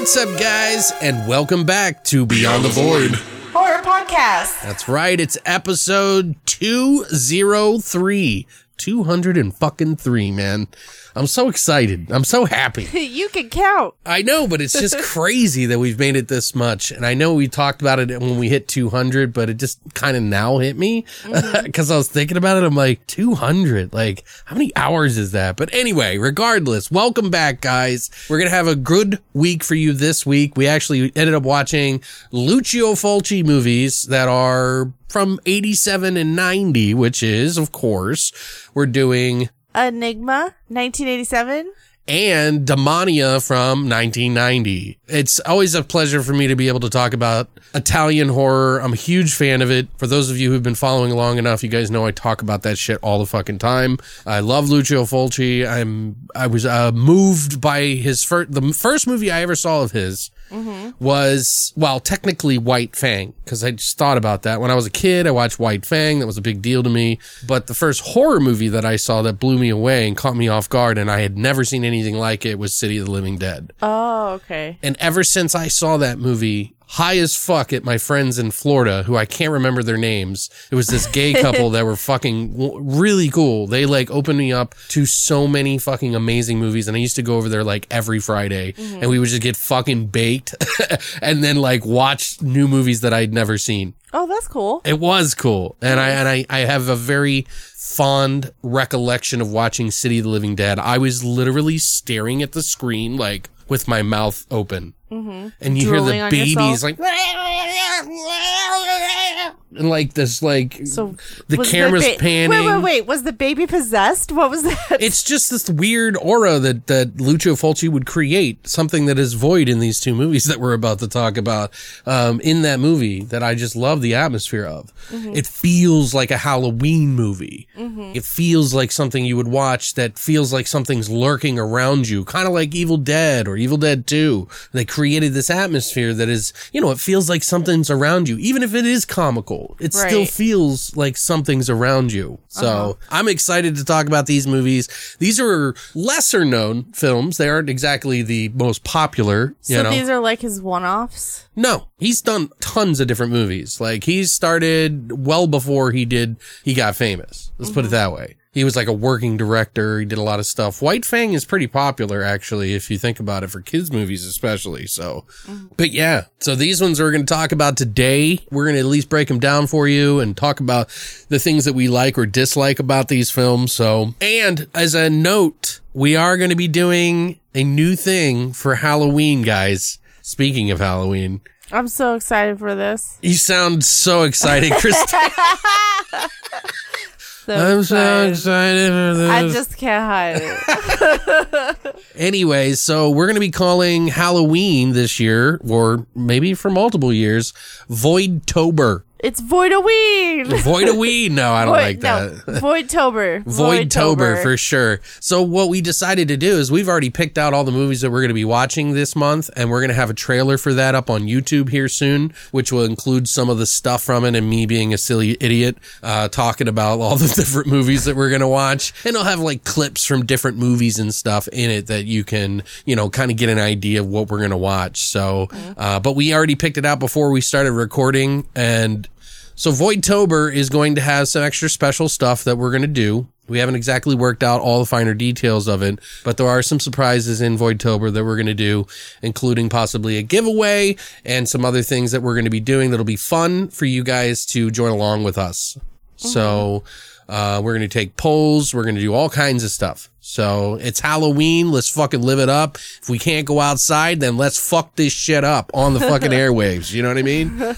What's up, guys, and welcome back to Beyond the Void. Horror podcast. That's right, it's episode 203. 200 and fucking three, man. I'm so excited. I'm so happy. You can count. I know, but it's just crazy that we've made it this much. And I know we talked about it when we hit 200, but it just kind of now hit me mm-hmm. because I was thinking about it. I'm like, 200? Like, how many hours is that? But anyway, regardless, welcome back, guys. We're going to have a good week for you this week. We actually ended up watching Lucio Fulci movies that are from 87 and 90, which is, of course, we're doing Enigma, 1987. and Demonia from 1990. It's always a pleasure for me to be able to talk about Italian horror. I'm a huge fan of it. For those of you who've been following along enough, you guys know I talk about that shit all the fucking time. I love Lucio Fulci. I'm I was uh, moved by his first the first movie I ever saw of his Mm-hmm. was well technically White Fang because I just thought about that when I was a kid. I watched White Fang. That was a big deal to me. But the first horror movie that I saw that blew me away and caught me off guard, and I had never seen anything like it, was City of the Living Dead. Oh, okay. And ever since I saw that movie, high as fuck at my friends in Florida, who I can't remember their names. It was this gay couple that were fucking really cool. They like opened me up to so many fucking amazing movies. And I used to go over there like every Friday and mm-hmm. we would just get fucking baked and then like watch new movies that I'd never seen. Oh, that's cool. It was cool. And I, and I, I have a very fond recollection of watching City of the Living Dead. I was literally staring at the screen, like with my mouth open. Mm-hmm. And you hear the babies yourself? like, and like this, like So the camera's ba- panning. Wait, wait, wait. Was the baby possessed? What was that? It's just this weird aura that, that Lucio Fulci would create, something that is void in these two movies that we're about to talk about. Um, in that movie that I just love the atmosphere of. Mm-hmm. It feels like a Halloween movie. Mm-hmm. It feels like something you would watch that feels like something's lurking around you, kind of like Evil Dead or Evil Dead 2. They created this atmosphere that is, you know, it feels like something's around you. Even if it is comical, it still feels like something's around you. So uh-huh. I'm excited to talk about these movies. These are lesser known films. They aren't exactly the most popular, you so know. these are like his one-offs. no, he's done tons of different movies. Like he started well before he did, he got famous. Let's put it mm-hmm. that way. He was like a working director. He did a lot of stuff. White Fang is pretty popular, actually, if you think about it, for kids' movies, especially. So, mm-hmm. but yeah. So these ones we're going to talk about today. We're going to at least break them down for you and talk about the things that we like or dislike about these films. So, and as a note, we are going to be doing a new thing for Halloween, guys. Speaking of Halloween, I'm so excited for this. you sound so excited, Kristen. So I'm so excited. excited for this. I just can't hide it. Anyway, so we're going to be calling Halloween this year, or maybe for multiple years, Voidtober. It's Voidoween. Voidoween? No, I don't like that. No, Voidtober. Voidtober for sure. So what we decided to do is we've already picked out all the movies that we're going to be watching this month, and we're going to have a trailer for that up on YouTube here soon, which will include some of the stuff from it and me being a silly idiot uh, talking about all the different movies that we're going to watch, and I'll have like clips from different movies and stuff in it that you can you know kind of get an idea of what we're going to watch. So, uh, but we already picked it out before we started recording, and so Voidtober is going to have some extra special stuff that we're going to do. We haven't exactly worked out all the finer details of it, but there are some surprises in Voidtober that we're going to do, including possibly a giveaway and some other things that we're going to be doing that'll be fun for you guys to join along with us. So, uh, we're going to take polls. We're going to do all kinds of stuff. So it's Halloween. Let's fucking live it up. If we can't go outside, then let's fuck this shit up on the fucking airwaves. You know what I mean?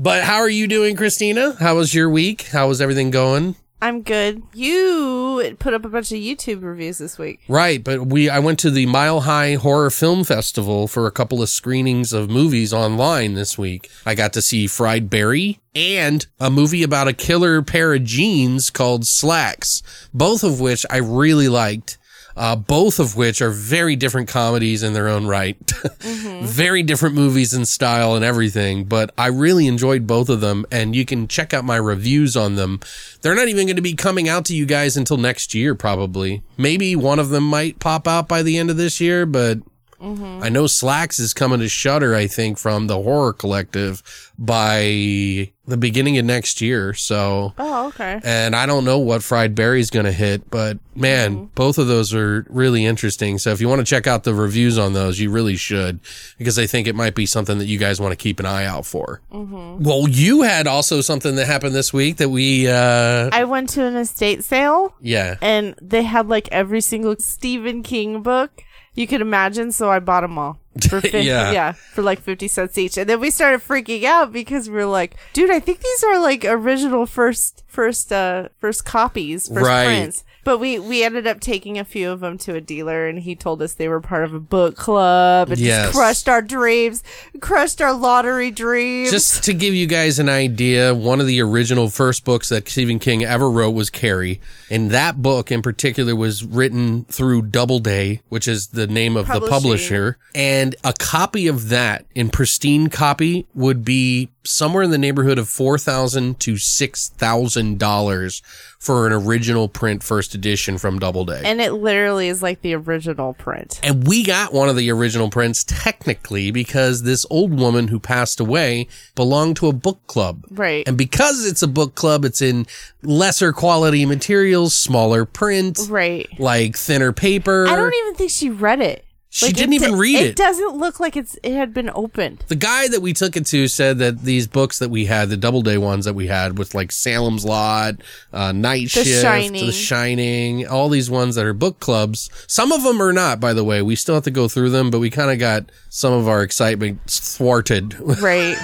But how are you doing, Christina? How was your week? How was everything going? I'm good. You put up a bunch of YouTube reviews this week. Right, but we I went to the Mile High Horror Film Festival for a couple of screenings of movies online this week. I got to see Fried Barry and a movie about a killer pair of jeans called Slacks, both of which I really liked. Uh, both of which are very different comedies in their own right. very different movies in style and everything, but I really enjoyed both of them and you can check out my reviews on them. They're not even going to be coming out to you guys until next year, probably. Maybe one of them might pop out by the end of this year, but Mm-hmm. I know Slacks is coming to Shudder, I think, from the Horror Collective by the beginning of next year. So, Oh, okay. and I don't know what Fried Barry's going to hit, but man, mm-hmm. both of those are really interesting. So if you want to check out the reviews on those, you really should because I think it might be something that you guys want to keep an eye out for. Mm-hmm. Well, you had also something that happened this week that we, uh, I went to an estate sale yeah. and they had like every single Stephen King book you could imagine, so I bought them all. For 50, Yeah. yeah. for like 50 cents each. And then we started freaking out because we were like, dude, I think these are like original first first uh first copies, first Right. prints. But we we ended up taking a few of them to a dealer and he told us they were part of a book club and Yes. just crushed our dreams, crushed our lottery dreams. Just to give you guys an idea, one of the original first books that Stephen King ever wrote was Carrie. And that book in particular was written through Doubleday, which is the name of the publisher. And a copy of that in pristine copy would be somewhere in the neighborhood of four thousand to six thousand dollars for an original print first edition from Doubleday. and it literally is like the original print. And we got one of the original prints technically because this old woman who passed away belonged to a book club. Right. And because it's a book club, it's in lesser quality materials, smaller print, Right. like thinner paper. I don't even think she read it. She didn't even read it. It doesn't look like it's it had been opened. the guy that we took it to said that these books that we had, the Doubleday ones that we had, with like Salem's Lot, uh, Night The Shift, Shining. The Shining, all these ones that are book clubs. Some of them are not, by the way. We still have to go through them, but we kind of got some of our excitement thwarted. Right.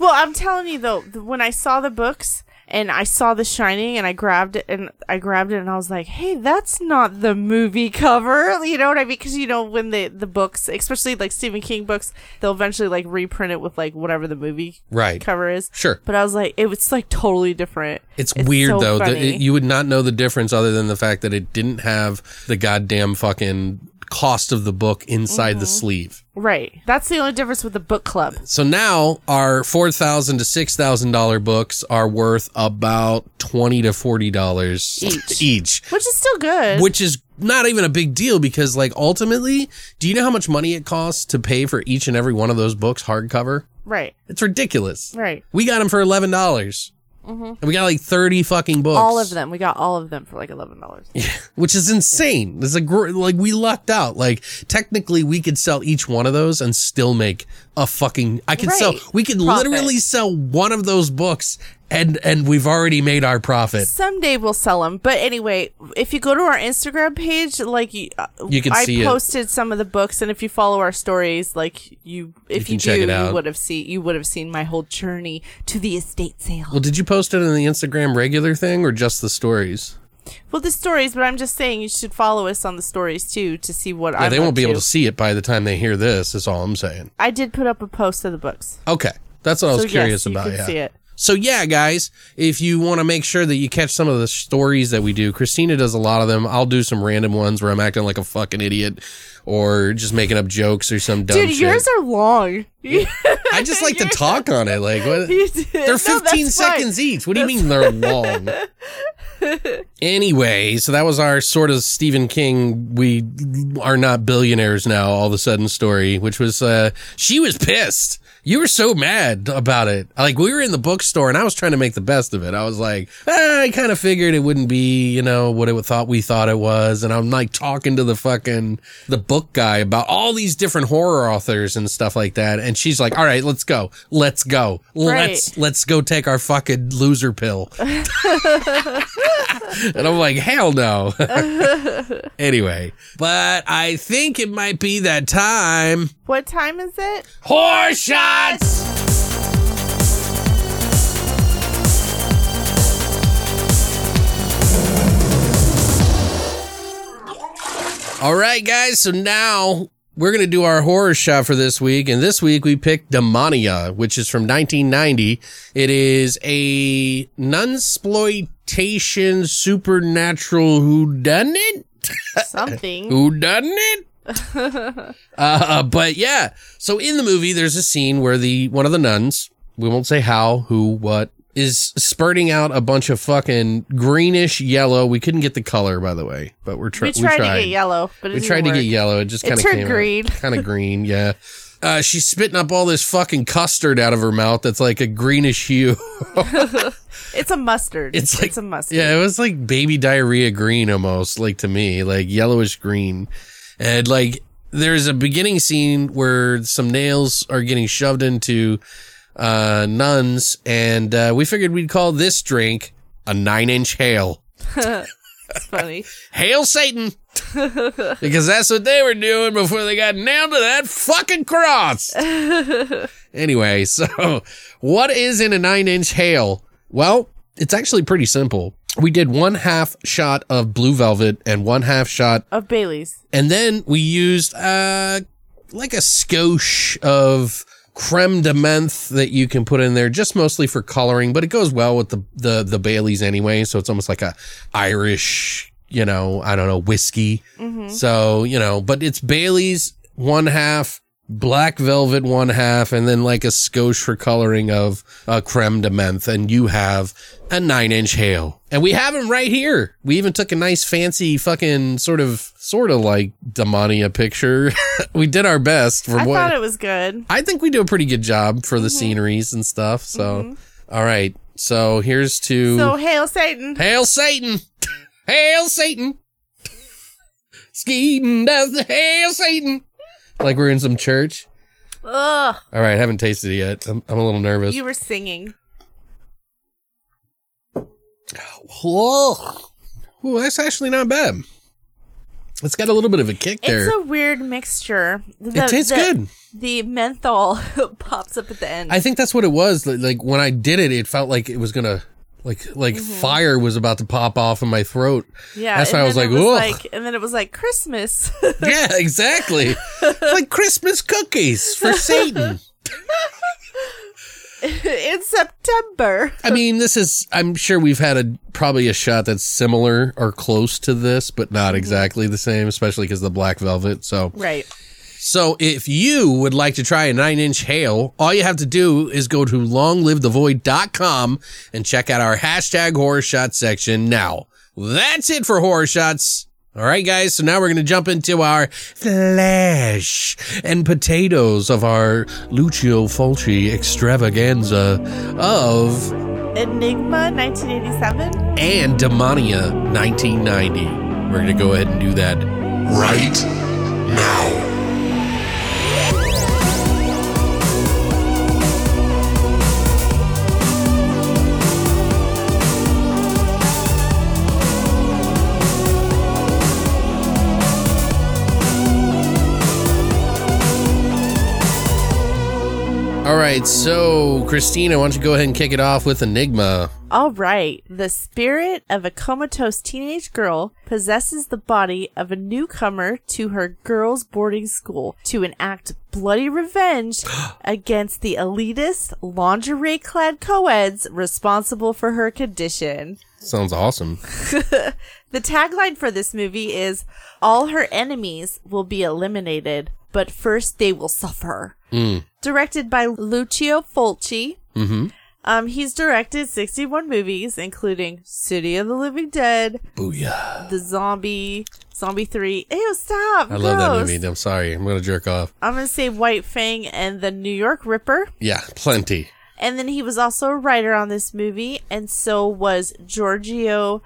well, I'm telling you though, when I saw the books and I saw The Shining and I grabbed it and I grabbed it and I was like, "Hey, that's not the movie cover." You know what I mean? Because you know when the the books, especially like Stephen King books, they'll eventually like reprint it with like whatever the movie Right. cover is. Sure. But I was like, it was like totally different. It's, weird so though. that it- you would not know the difference other than the fact that it didn't have the goddamn fucking cost of the book inside Mm-hmm. the sleeve. right. That's the only difference with the book club. So now our four thousand to six thousand dollar books are worth about twenty to forty dollars Each. each, Which is still good. which is not even a big deal because like ultimately, do you know how much money it costs to pay for each and every one of those books hardcover? right. It's ridiculous. Right. We got them for eleven dollars. And we got like 30 fucking books. Mm-hmm. All of them. We got all of them for like eleven dollars. Yeah, which is insane. A gr- like we lucked out. Like technically, we could sell each one of those and still make a fucking. I could sell. We could Profit. literally sell one of those books, and and we've already made our profit. Someday we'll sell them. But anyway, if you go to our Instagram page, like you, uh, You can I see it. posted some of the books, and if you follow our stories, like you, if you, check do, you would have seen you would have seen my whole journey to the estate sale. Well, did you post it in the Instagram regular thing or just the stories? Well, the stories, but I'm just saying you should follow us on the stories too to see what Yeah, I'm they won't be able to see it by the time they hear this. Is all I'm saying. I did put up a post of the books, Okay, that's what I was curious yes, you about. yeah. So yeah, guys, if you want to make sure that you catch some of the stories that we do, Christina does a lot of them. I'll do some random ones where I'm acting like a fucking idiot or just making up jokes or some dumb Dude, shit. yours are long. I just like to talk on it. Like what? They're No, 15 that's fine. seconds each. What do you mean they're long? anyway, so that was our sort of Stephen King. We are not billionaires now. All of a sudden, story, which was uh, she was pissed. You were so mad about it. Like we were in the bookstore and I was trying to make the best of it. I was like, ah, I kind of figured it wouldn't be, you know, what it thought we thought it was. And I'm like talking to the fucking the book guy about all these different horror authors and stuff like that. And she's like, all right, let's go. Let's go. Let's let's go take our fucking loser pill. and I'm like, hell no. anyway, but I think it might be that time. What time is it? Horse shots! All right, guys. So now we're going to do our horror shot for this week. And this week we picked Demonia, which is from 1990. It is a nunsploitation supernatural whodunit. Something. Who doesn't it? uh, but yeah, so in the movie, there's a scene where the one of the nuns, we won't say how, who, what, is spurting out a bunch of fucking greenish yellow. We couldn't get the color, by the way, but we're try- we tried, to get yellow, but We tried to get yellow. It just kind of turned came green. kind of green. Yeah. Uh, she's spitting up all this fucking custard out of her mouth. That's like a greenish hue. It's a mustard. It's like a mustard. Yeah, it was like baby diarrhea green almost, like to me, like yellowish green. And like there's a beginning scene where some nails are getting shoved into uh nuns, and uh, we figured we'd call this drink a nine inch hail. It's funny. Hail Satan! because that's what they were doing before they got nailed to that fucking cross. anyway, so what is in a nine inch hail? Well, it's actually pretty simple. We did one half shot of blue velvet and one half shot, Of Bailey's. and then we used uh like a skosh of creme de menthe that you can put in there just mostly for coloring, but it goes well with the the the Baileys anyway, so it's almost like a Irish, you know, I don't know, whiskey. So, you know, but it's Bailey's one half, black velvet one half, and then like a skosh for coloring of uh, creme de menthe, and you have a nine inch hail. And we have them right here. We even took a nice fancy fucking sort of, sort of like Demonia picture. we did our best for I what thought it was good. I think we do a pretty good job for the sceneries and stuff. So, all right. So here's to So hail Satan. Hail Satan! Hail Satan! Skeeting does the Hail Satan! Like we're in some church. Ugh. All right, haven't tasted it yet. I'm, I'm a little nervous. You were singing. Whoa. Ooh, that's actually not bad. It's got a little bit of a kick there. It's a weird mixture. The, it tastes the- good. The menthol pops up at the end. I think that's what it was. Like- Like when I did it, it felt like it was gonna, like, like fire was about to pop off in my throat. Mm-hmm. yeah, that's why I was like, "Ugh." like, and then it was like Christmas. yeah, exactly. like Christmas cookies for Satan. in September. I mean, this is, I'm sure we've had a, probably a shot that's similar or close to this, but not exactly the same, especially because the black velvet. So, Right. So if you would like to try a nine inch hail, all you have to do is go to longlivethevoid.com and check out our hashtag horror shot section now. That's it for horror shots. All right, guys. So now we're going to jump into our flesh and potatoes of our Lucio Fulci extravaganza of Enigma 1987. and Demonia 1990. We're going to go ahead and do that. Right now. All right, so Christina, why don't you go ahead and kick it off with Enigma? All right. The spirit of a comatose teenage girl possesses the body of a newcomer to her girls' boarding school to enact bloody revenge against the elitist lingerie clad co-eds responsible for her condition. Sounds awesome. The tagline for this movie is All her enemies will be eliminated, but first they will suffer. Directed by Lucio Fulci. Um, he's directed 61 movies, including City of the Living Dead, Booyah. The Zombie, Zombie 3. Ew, stop. I love that movie. I'm sorry. I'm going to jerk off. I'm going to say White Fang and The New York Ripper. Yeah, plenty. And then he was also a writer on this movie, and so was Giorgio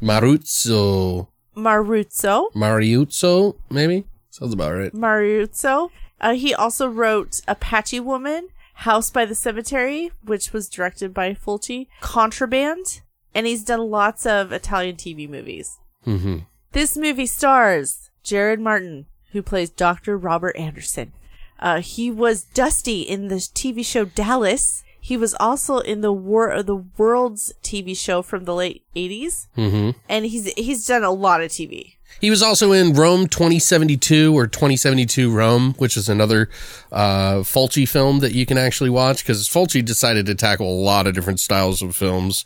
Maruzzo. Maruzzo. Mariuzzo, maybe? Sounds about right. Maruzzo. Uh, he also wrote Apache Woman, House by the Cemetery, which was directed by Fulci, Contraband, and he's done lots of Italian TV movies. hmm This movie stars Jared Martin, who plays Dr. Robert Anderson. Uh, he was Dusty in the TV show Dallas. He was also in the war of the World's TV show from the late 80s. hmm And he's he's done a lot of TV. He was also in Rome 2072 or 2072 Rome, which is another uh, Fulci film that you can actually watch because Fulci decided to tackle a lot of different styles of films.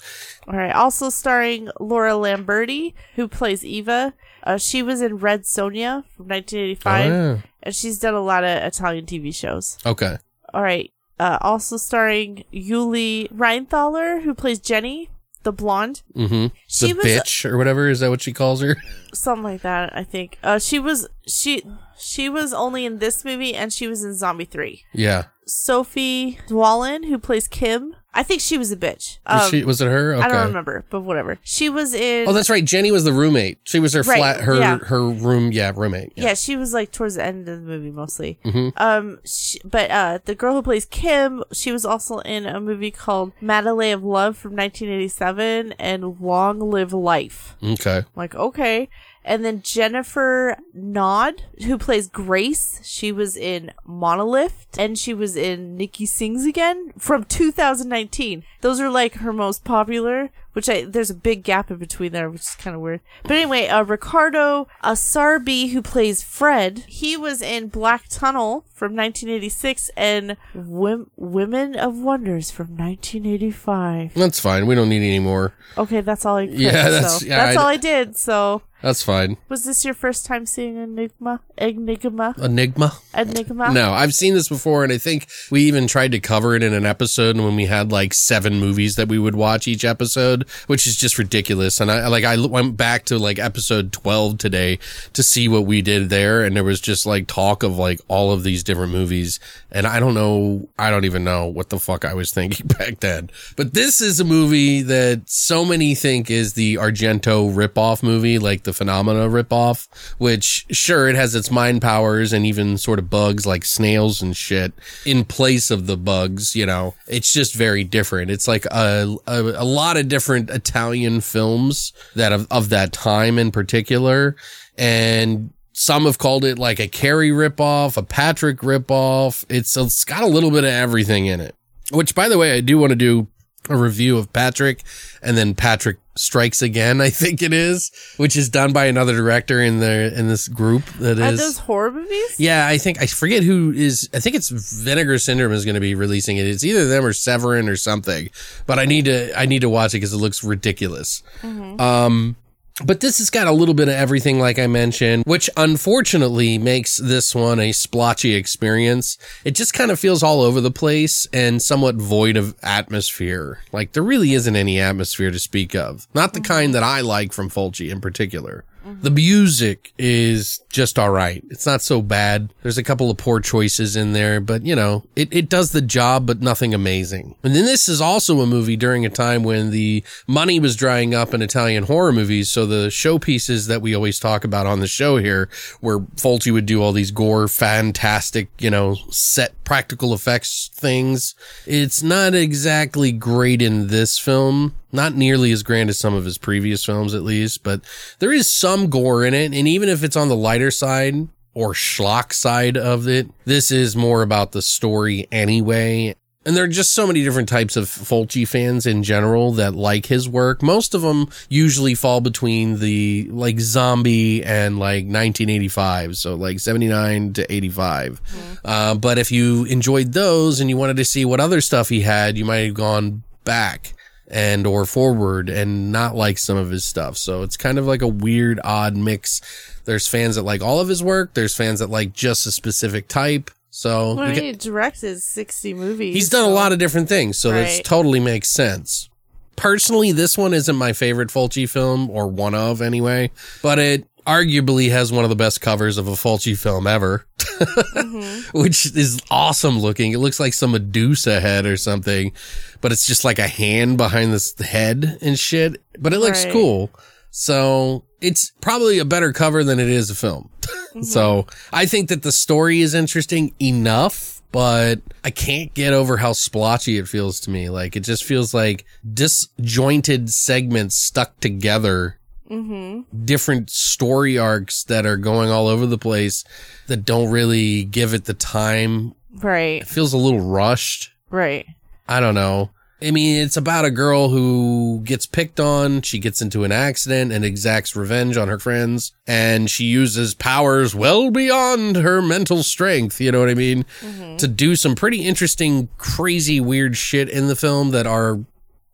All right. Also starring Laura Lamberti, who plays Eva. Uh, she was in Red Sonja from 1985, Oh, yeah. and she's done a lot of Italian TV shows. Okay. All right. Uh, also starring Ulli Reinthaler, who plays Jenny, the blonde. Mm-hmm. She the was- bitch or whatever is that what she calls her? something like that i think uh she was she she was only in this movie and she was in zombie 3 Yeah. sophie d'Aulan who plays kim i think she was a bitch Was, um, she, was it her? Okay. i don't remember but whatever she was in Oh, that's right. Jenny was the roommate. She was her Right, flat, her yeah. her room. Yeah, roommate. yeah. she was like towards the end of the movie mostly Mhm. um she, but uh the girl who plays kim she was also in a movie called Madeline of love from 1987 and long live life Okay. like okay and then jennifer Naud who plays grace she was in monolith and she was in nikki sings again from 2019 those are like her most popular which I there's a big gap in between there which is kind of weird but anyway uh ricardo Acerbi who plays fred he was in black tunnel from 1986 and Wom- women of wonders from 1985 That's fine. We don't need any more. okay that's all i could, Yeah, that's- so yeah, that's I- all i did so That's fine. was this your first time seeing Enigma? Enigma? Enigma. Enigma? No, I've seen this before, and I think we even tried to cover it in an episode when we had like seven movies that we would watch each episode, which is just ridiculous. And I like I went back to like episode twelve today to see what we did there, and there was just like talk of like all of these different movies, and I don't know, I don't even know what the fuck I was thinking back then. But this is a movie that so many think is the Argento ripoff movie, like the Phenomena ripoff, which sure it has its mind powers and even sort of bugs like snails and shit in place of the bugs. You know, it's just very different. It's like a a, a lot of different Italian films that of, of that time in particular, and some have called it like a Carrie ripoff, a Patrick ripoff. It's it's got a little bit of everything in it. Which, by the way, I do want to do a review of Patrick and then Patrick Strikes Again, I think it is, which is done by another director in the in this group that Are is. those horror movies? yeah, I think I forget who is. I think it's Vinegar Syndrome is going to be releasing it. It's either them or Severin or something. But I need to I need to watch it because it looks ridiculous. Um, but this has got a little bit of everything, like I mentioned, which unfortunately makes this one a splotchy experience. It just kind of feels all over the place and somewhat void of atmosphere. Like there really isn't any atmosphere to speak of. Not the kind mm-hmm. that I like from Fulci in particular. The music is just all right. It's not so bad. There's a couple of poor choices in there, but you know, it, it does the job, but nothing amazing. And then this is also a movie during a time when the money was drying up in Italian horror movies. So the showpieces that we always talk about on the show here, where Fulci would do all these gore, fantastic, you know, set practical effects things. It's not exactly great in this film. Not nearly as grand as some of his previous films, at least, but there is some gore in it. And even if it's on the lighter side or schlock side of it, this is more about the story anyway. And there are just so many different types of Fulci fans in general that like his work. Most of them usually fall between the like zombie and like 1985. So like 79 to 85. Uh, but if you enjoyed those and you wanted to see what other stuff he had, you might have gone back and or forward and not like some of his stuff. So it's kind of like a weird, odd mix. There's fans that like all of his work. There's fans that like just a specific type. So Well, he directed 60 movies. he's done a lot of different things, so this totally makes sense. Personally, this one isn't my favorite Fulci film, or one of anyway, but it arguably has one of the best covers of a Fulci film ever, mm-hmm. which is awesome looking. It looks like some Medusa head or something, but it's just like a hand behind this head and shit. But it looks Right. cool. So it's probably a better cover than it is a film. Mm-hmm. so I think that the story is interesting enough, but I can't get over how splotchy it feels to me. Like it just feels like disjointed segments stuck together. Mm-hmm. Different story arcs that are going all over the place that don't really give it the time. Right, It feels a little rushed. right. I don't know. I mean, it's about a girl who gets picked on. She gets into an accident and exacts revenge on her friends. And she uses powers well beyond her mental strength. You know what I mean? Mm-hmm. To do some pretty interesting, crazy, weird shit in the film that are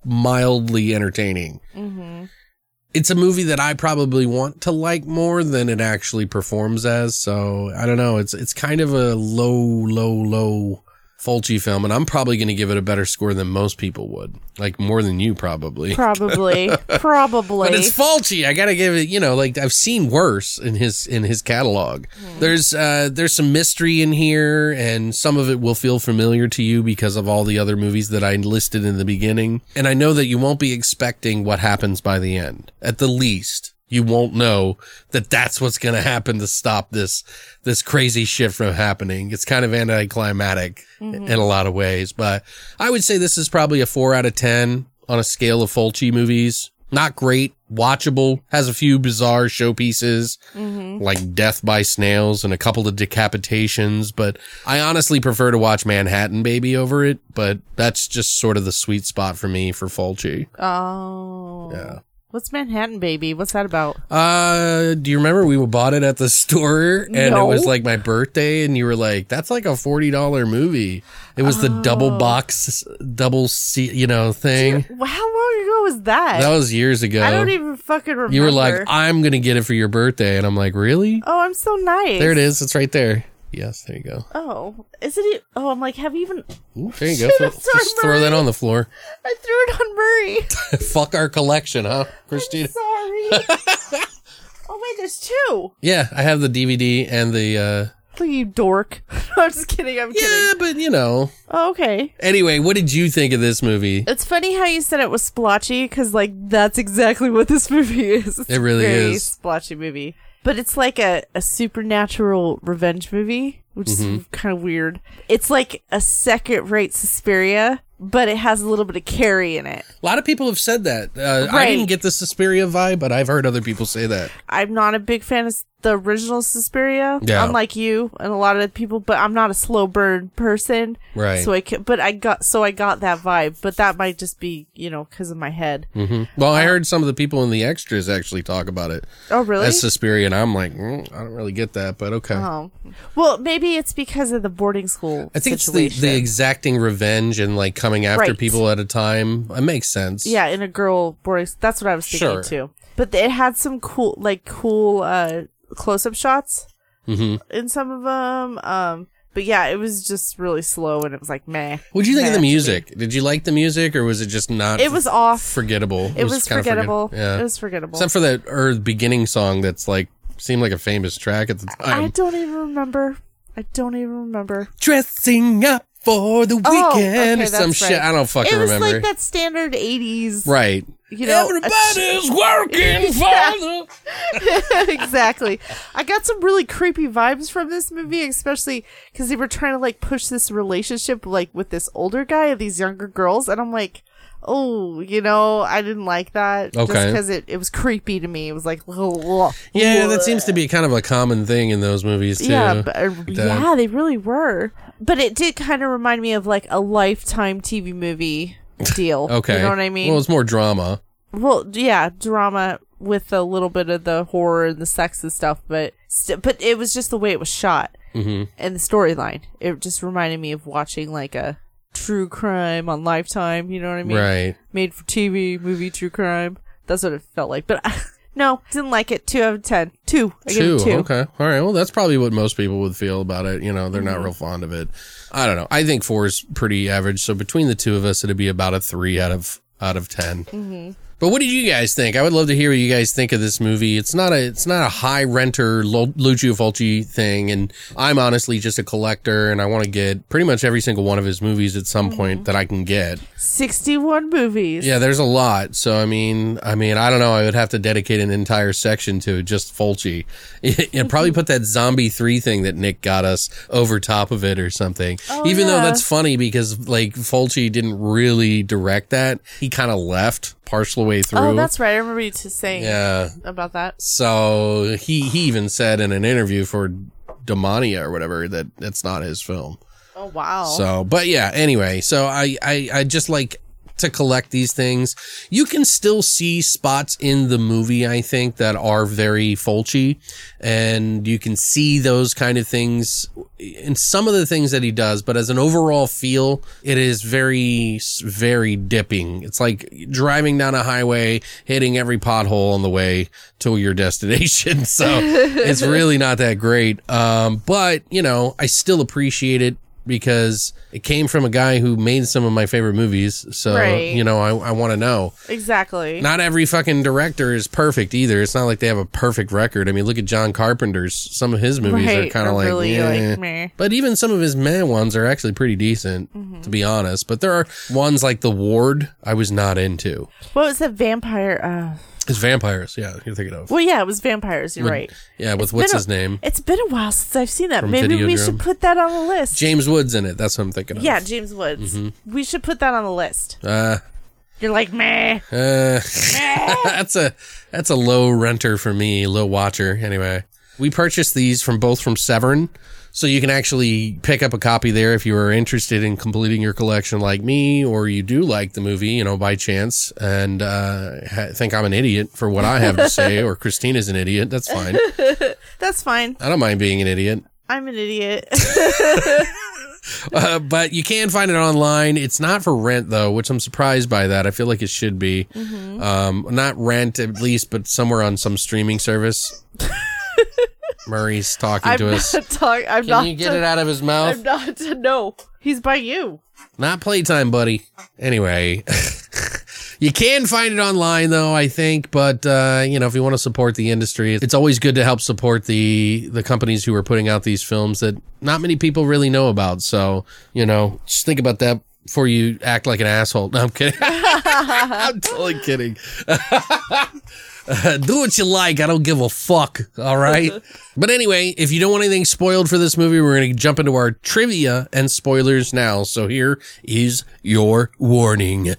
mildly entertaining. Mm-hmm. It's a movie that I probably want to like more than it actually performs as. So I don't know. It's, it's kind of a low, low, low Fulci film, and I'm probably going to give it a better score than most people would, like more than you probably. Probably, probably. But it's Fulci. I gotta give it. You know, like I've seen worse in his in his catalog. There's uh there's some mystery in here, and some of it will feel familiar to you because of all the other movies that I listed in the beginning. And I know that you won't be expecting what happens by the end. At the least, you won't know that that's what's gonna happen to stop this this crazy shit from happening. It's kind of anticlimactic mm-hmm. in a lot of ways, but I would say this is probably a four out of ten on a scale of Fulci movies. Not great, watchable, has a few bizarre showpieces mm-hmm. like death by snails and a couple of decapitations, but I honestly prefer to watch Manhattan Baby over it, but that's just sort of the sweet spot for me for Fulci. oh. Yeah. What's Manhattan Baby? What's that about? Uh, do you remember we bought it at the store and it was like my birthday and you were like, that's like a $40 movie. It was the double Oh. box, double seat, you know, thing. Well, How long ago was that? That was years ago. I don't even fucking remember. You were like, I'm going to get it for your birthday. And I'm like, really? oh, I'm so nice. There it is. It's right there. Yes, there you go. Oh, isn't it? Oh, I'm like, have you even? Ooh, there you go. Throw- just throw that on the floor. I threw it on Murray. Fuck our collection, huh, Christina? Sorry. oh wait, there's two. Yeah, I have the DVD and the, uh, Look, you dork. I'm just kidding. I'm yeah, kidding. Yeah, but you know. Oh, okay. Anyway, what did you think of this movie? It's funny how you said it was splotchy because, like, that's exactly what this movie is. It's It really is. splotchy movie, but it's like a, a supernatural revenge movie, which Mm-hmm. is kind of weird. It's like a second-rate Suspiria, but it has a little bit of Carrie in it. A lot of people have said that. Uh, I didn't get the Suspiria vibe, but I've heard other people say that. I'm not a big fan of the original Suspiria, Yeah. unlike you and a lot of people. But I'm not a slow burn person, Right. So I can, but I got so I got that vibe, but that might just be you know because of my head. Well, I heard some of the people in the extras actually talk about it Oh really? as Suspiria, and I'm like, mm, I don't really get that, but okay. Oh, well, maybe it's because of the boarding school. I think it's the, the exacting revenge and like coming after Right. people at a time. It makes sense. yeah, in a girl boarding. That's what I was thinking Sure. too. But it had some cool, like cool uh close up shots Mhm. in some of them. Um, but yeah, it was just really slow, and it was like meh. What'd you think of the music? Did you like the music, or was it just not? It was off. forgettable. It, was, kinda forget- forgettable. yeah, It was forgettable. except for that or beginning song that's like seemed like a famous track at the time. I don't even remember. I don't even remember. Dressing up for the weekend Oh, okay, or some that's shit. right. I don't fucking it was remember. like that standard '80s, Right. You know, everybody's working for exactly. I got some really creepy vibes from this movie, especially because they were trying to like push this relationship like with this older guy and these younger girls, and I'm like, oh, you know, I didn't like that. Just because it, it was creepy to me. It was like, ugh, Yeah, that seems to be kind of a common thing in those movies too. yeah, but, uh, yeah, they really were. But it did kind of remind me of like a lifetime TV movie deal. Okay. you know what I mean? Well, it's more drama. Well, yeah, drama with a little bit of the horror and the sex and stuff, but st- but it was just the way it was shot Mm-hmm. and the storyline. It just reminded me of watching like a true crime on Lifetime. You know what I mean? Right. Made for TV movie, true crime. That's what it felt like. But No, didn't like it. Two out of ten. Two. I Two. two. Okay. All right. Well, that's probably what most people would feel about it. You know, they're Mm-hmm. not real fond of it. I don't know. I think four is pretty average. So between the two of us, it'd be about a three out of out of 10 Mm-hmm. But what did you guys think? I would love to hear what you guys think of this movie. It's not a it's not a high renter Lucio Fulci thing, and I'm honestly just a collector, and I want to get pretty much every single one of his movies at some Mm-hmm. point that I can get. Sixty-one movies. Yeah, there's a lot. So I mean, I mean, I don't know. I would have to dedicate an entire section to just Fulci, and probably put that Zombie Three thing that Nick got us over top of it or something. Oh, Even though that's funny because like Fulci didn't really direct that. He kind of left partial way oh, through. Oh, that's right. I remember you just saying yeah. about that. So he he even said in an interview for Demonia or whatever that it's not his film. Oh wow. So, but yeah, anyway, so I, I, I just like to collect these things. You can still see spots in the movie, I think, that are very Fulci, and you can see those kind of things in some of the things that he does. But as an overall feel, it is very, very dipping. It's like driving down a highway, hitting every pothole on the way to your destination. So it's really not that great. Um, but you know, I still appreciate it because it came from a guy who made some of my favorite movies. So, Right. you know, I, I want to know. exactly. Not every fucking director is perfect either. It's not like they have a perfect record. I mean, look at John Carpenter's. Some of his movies are kind of like, really, yeah. like, meh. But even some of his meh ones are actually pretty decent, Mm-hmm. to be honest. But there are ones like The Ward I was not into. what was the vampire? Uh, It's vampires. Yeah, you're thinking of. well, yeah, it was vampires. You're right. Yeah, with what's been a- his name? It's been a while since I've seen that. From Maybe we Videodrome. should put that on the list. James Woods in it. That's what I'm thinking of. yeah, James Woods. Mm-hmm. We should put that on the list. Uh, You're like meh. Uh, that's a that's a low renter for me, low watcher. Anyway, we purchased these from both from Severin, so you can actually pick up a copy there if you are interested in completing your collection like me, or you do like the movie, you know, by chance, and uh, ha- think I'm an idiot for what I have to say, or Christina's an idiot. That's fine. That's fine. I don't mind being an idiot. I'm an idiot. Uh, but you can find it online. It's not for rent though, which I'm surprised by that. I feel like it should be. Um, not rent at least, but somewhere on some streaming service. Murray's talking I'm to us. not talking. I'm Can not. you get it out of his mouth? I'm not. No, he's by you. Not playtime, buddy. Anyway, you can find it online though, I think. But uh, you know, if you want to support the industry, it's always good to help support the the companies who are putting out these films that not many people really know about. So you know, just think about that before you act like an asshole. No, I'm kidding. I'm totally kidding. Uh, do what you like. I don't give a fuck. All right. but anyway, if you don't want anything spoiled for this movie, we're going to jump into our trivia and spoilers now. So here is your warning.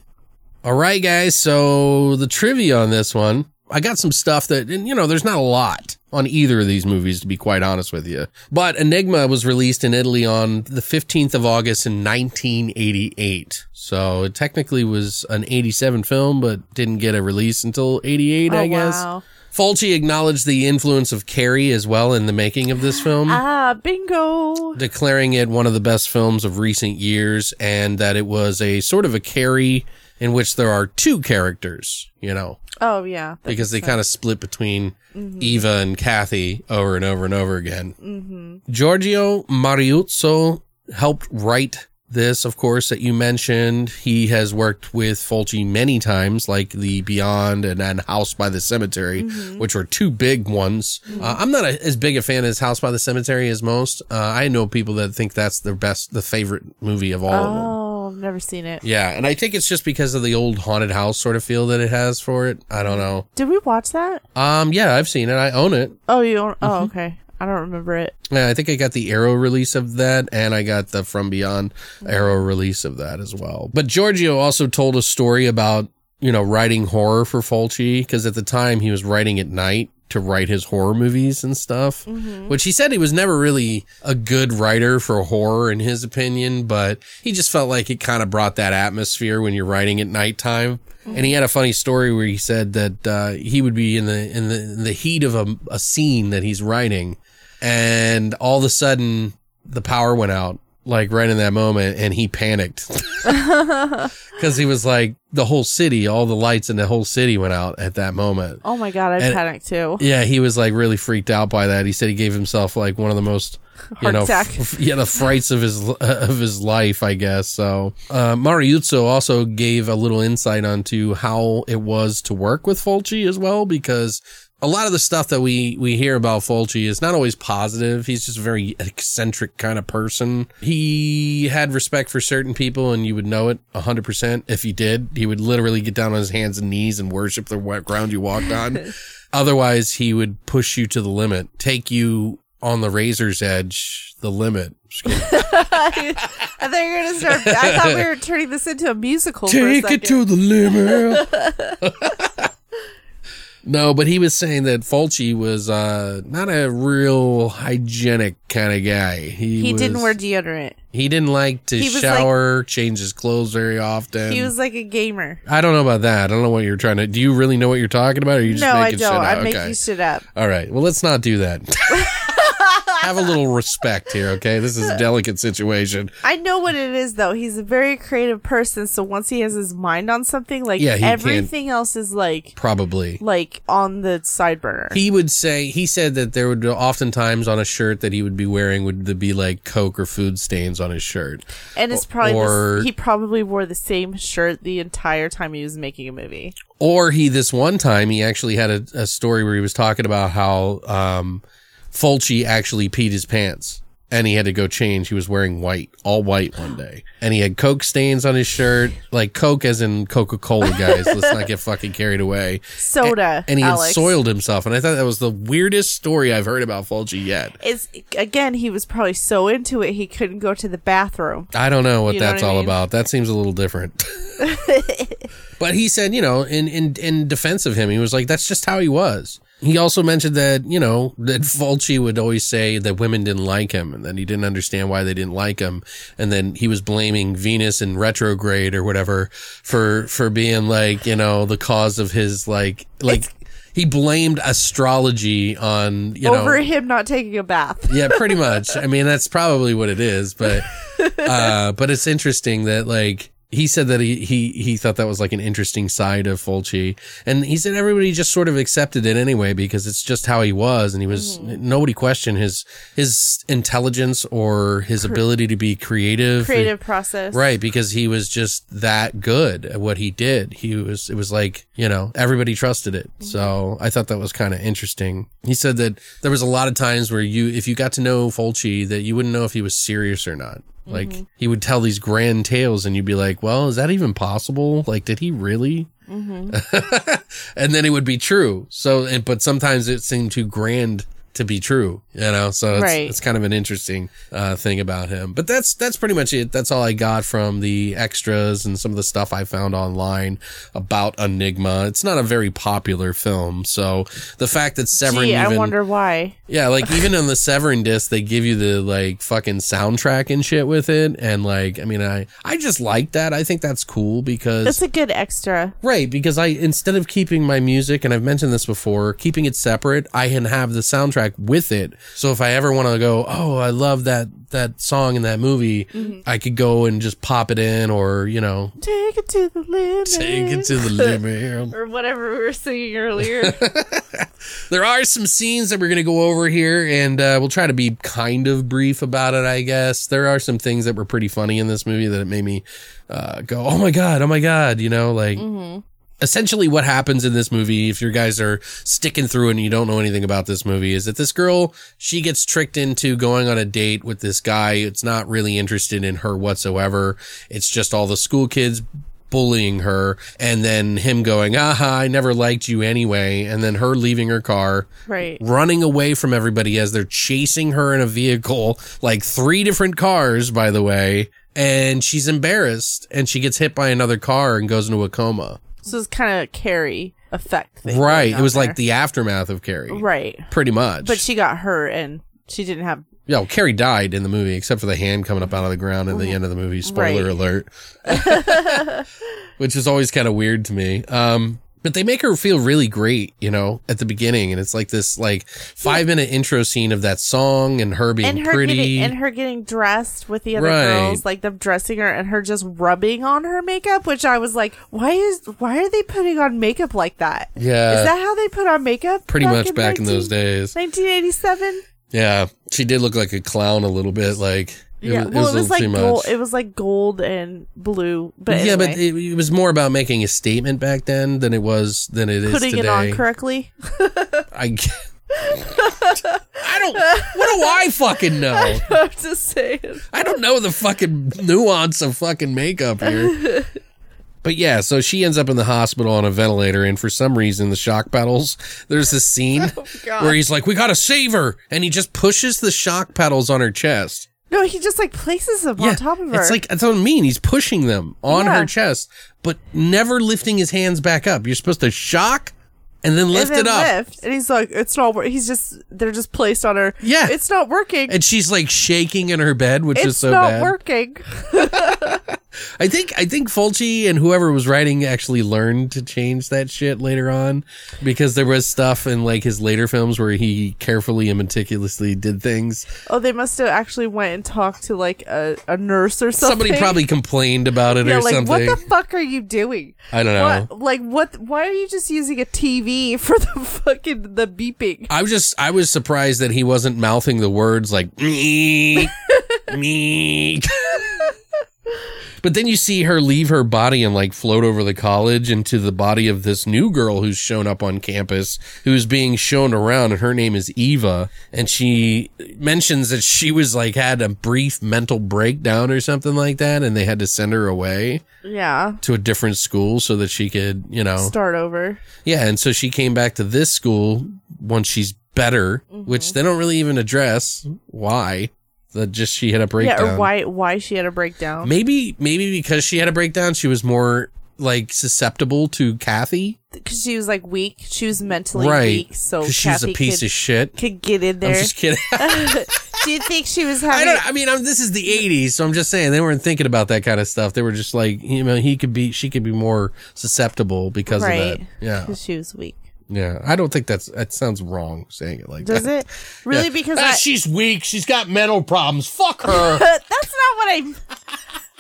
All right, guys. So the trivia on this one, I got some stuff that, and you know, there's not a lot on either of these movies, to be quite honest with you. But Enigma was released in Italy on the 15th of August in 1988. So it technically was an 87 film, but didn't get a release until 88, I Oh, guess. wow. Fulci acknowledged the influence of Carrie as well in the making of this film Ah, bingo. declaring it one of the best films of recent years and that it was a sort of a carry in which there are two characters, you know, Oh yeah. because they kind of split between Eva and Kathy over and over and over again. Mm-hmm. Giorgio Mariuzzo helped write this, of course, that you mentioned. He has worked with Fulci many times, like The Beyond and, and House by the Cemetery, which were two big ones. Uh, I'm not a, as big a fan as House by the Cemetery as most. Uh, I know people that think that's their best, the favorite movie of all of them. Oh, I've never seen it. Yeah, and I think it's just because of the old haunted house sort of feel that it has for it. I don't know. Did we watch that? Um, yeah, I've seen it. I own it. Oh, you don't. Oh, Mm-hmm. okay. I don't remember it. Yeah, I think I got the Arrow release of that, and I got the From Beyond Arrow release of that as well. But Giorgio also told a story about you know writing horror for Fulci because at the time he was writing at night to write his horror movies and stuff. Which he said he was never really a good writer for horror in his opinion, but he just felt like it kind of brought that atmosphere when you're writing at nighttime. And he had a funny story where he said that uh, he would be in the in the in the heat of a, a scene that he's writing, and all of a sudden the power went out like right in that moment, and he panicked because he was like, the whole city, all the lights in the whole city went out at that moment. Oh my god, I And- panicked too. Yeah, he was like really freaked out by that. He said he gave himself like one of the most, you know, f- yeah, the frights of his of his life, I guess. So, uh, Mariuzzo also gave a little insight onto how it was to work with Fulci as well, because a lot of the stuff that we we hear about Fulci is not always positive. He's just a very eccentric kind of person. He had respect for certain people, and you would know it hundred percent if he did. He would literally get down on his hands and knees and worship the wet ground you walked on. Otherwise, he would push you to the limit, take you on the razor's edge, the limit. I thought you were gonna start. I thought we were turning this into a musical. for a Take it to the limit. no, but he was saying that Fulci was uh, not a real hygienic kind of guy. He He didn't wear deodorant. He didn't like to was shower, change his clothes very often. He was like a gamer. I don't know about that. I don't know what you're trying to. Do you really know what you're talking about? Or are you just No, I making don't. shit up? I'm okay. making shit up. All right. Well, let's not do that. Have a little respect here, okay? This is a delicate situation. I know what it is though. He's a very creative person, so once he has his mind on something, like Yeah, everything else is like Probably. like on the side burner. He would say he said that there would oftentimes on a shirt that he would be wearing would be like coke or food stains on his shirt. and it's probably or- he probably wore the same shirt the entire time he was making a movie. Or he this one time he actually had a, a story where he was talking about how um Fulci actually peed his pants and he had to go change. He was wearing white, all white one day. And he had coke stains on his shirt, like coke as in Coca-Cola guys. Let's not get fucking carried away. Soda, And he had soiled himself and I thought that was the weirdest story I've heard about Fulci yet. It's again, he was probably so into it he couldn't go to the bathroom. I don't know what You know that's what I all mean? about. That seems a little different. but he said, you know, in, in in defense of him, he was like, that's just how he was. He also mentioned that, you know, that Fulci would always say that women didn't like him and that he didn't understand why they didn't like him. And then he was blaming Venus in retrograde or whatever for, for being like, you know, the cause of his like, like, he blamed astrology on, you know, Over him not taking a bath. yeah, pretty much. I mean, that's probably what it is, but uh but it's interesting that like he said that he, he he thought that was like an interesting side of Fulci, and he said everybody just sort of accepted it anyway because it's just how he was, and he was mm-hmm. nobody questioned his his intelligence or his ability to be creative. Creative process. Right, because he was just that good at what he did. He was, it was like, you know, everybody trusted it. Mm-hmm. So I thought that was kind of interesting. He said that there was a lot of times where you, if you got to know Fulci, that you wouldn't know if he was serious or not. Like mm-hmm. he would tell these grand tales and you'd be like, well, is that even possible? Like, did he really? Mm-hmm. and then it would be true. So, and, but sometimes it seemed too grand to be true, you know? So it's, Right. it's kind of an interesting, uh, thing about him. But that's, that's pretty much it. That's all I got from the extras and some of the stuff I found online about Enigma. It's not a very popular film. So the fact that Severin Gee, I wonder why. yeah, like even on the Severin disc, they give you the like fucking soundtrack and shit with it. And like, I mean, I, I just like that. I think that's cool because That's a good extra. Right, because I instead of keeping my music, and I've mentioned this before, keeping it separate, I can have the soundtrack with it. So if I ever want to go, oh, I love that that song in that movie, Mm-hmm. I could go and just pop it in, or you know, Take it to the limit. take it to the limit. or whatever we were singing earlier. there are some scenes that we're going to go over here, and uh, we'll try to be kind of brief about it. I guess there are some things that were pretty funny in this movie that it made me uh, go, "Oh my god, oh my god," you know, like. Essentially, what happens in this movie, if you guys are sticking through and you don't know anything about this movie, is that this girl, she gets tricked into going on a date with this guy. It's not really interested in her whatsoever. It's just all the school kids bullying her and then him going, aha, I never liked you anyway. And then her leaving her car, right. running away from everybody as they're chasing her in a vehicle, like three different cars, by the way. And she's embarrassed and she gets hit by another car and goes into a coma. So it's kind of Carrie effect thing. Right. It was on like the aftermath of Carrie. right. Pretty much. But she got hurt and she didn't have. Yeah, well, Carrie died in the movie, except for the hand coming up out of the ground at the end of the movie. Spoiler Right. alert. Which is always kind of weird to me. Um, But they make her feel really great, you know, at the beginning, and it's like this like five minute intro scene of that song and her being and her pretty. getting and her getting dressed with the other Right. girls, like them dressing her and her just rubbing on her makeup, which I was like, why is why are they putting on makeup like that? Yeah. is that how they put on makeup? pretty much back in those days. 1987. Yeah, she did look like a clown a little bit. Like, it yeah, was, well, it a was like gold. It was like gold and blue, but yeah, anyway, but it, it was more about making a statement back then than it was than it is putting today. it on correctly. I don't. What do I fucking know? I'm just saying. I don't know the fucking nuance of fucking makeup here. But yeah, so she ends up in the hospital on a ventilator, and for some reason, the shock pedals. There's this scene Oh, where he's like, "We gotta save her," and he just pushes the shock pedals on her chest. No, he just like places them on top of her. It's like that's what I mean. He's pushing them on Yeah. her chest, but never lifting his hands back up. You're supposed to shock and then lift and it then up. lift. and he's like, "It's not. wor-" He's just they're just placed on her. Yeah. it's not working. And she's like shaking in her bed, which is so it's so not bad. working. I think I think Fulci and whoever was writing actually learned to change that shit later on because there was stuff in like his later films where he carefully and meticulously did things. Oh, they must have actually went and talked to like a, a nurse or something. Somebody probably complained about it yeah, or like something. what the fuck are you doing? I don't know. What, like what? Why are you just using a TV for the fucking the beeping? I was just I was surprised that he wasn't mouthing the words like me me. But then you see her leave her body and like float over the college into the body of this new girl who's shown up on campus, who's being shown around, and her name is Eva. And she mentions that she was like had a brief mental breakdown or something like that, and they had to send her away Yeah, to a different school so that she could, you know, start over. yeah, and so she came back to this school once she's better, Mm-hmm. which they don't really even address why. That just she had a breakdown. Yeah, or why why she had a breakdown? Maybe maybe because she had a breakdown, she was more like susceptible to Kathy. Because she was like weak. She was mentally right. weak. So she's a piece could, of shit. could get in there. I'm just kidding. Do you think she was having? I don't. I mean, I'm, this is the '80s, so I'm just saying they weren't thinking about that kind of stuff. They were just like, you know, he could be, she could be more susceptible because of that. Yeah, because she was weak. Yeah. I don't think that's that sounds wrong saying it like Does that. Does it really? Yeah. Because Ah, I, she's weak. She's got mental problems. Fuck her. that's not what I'm.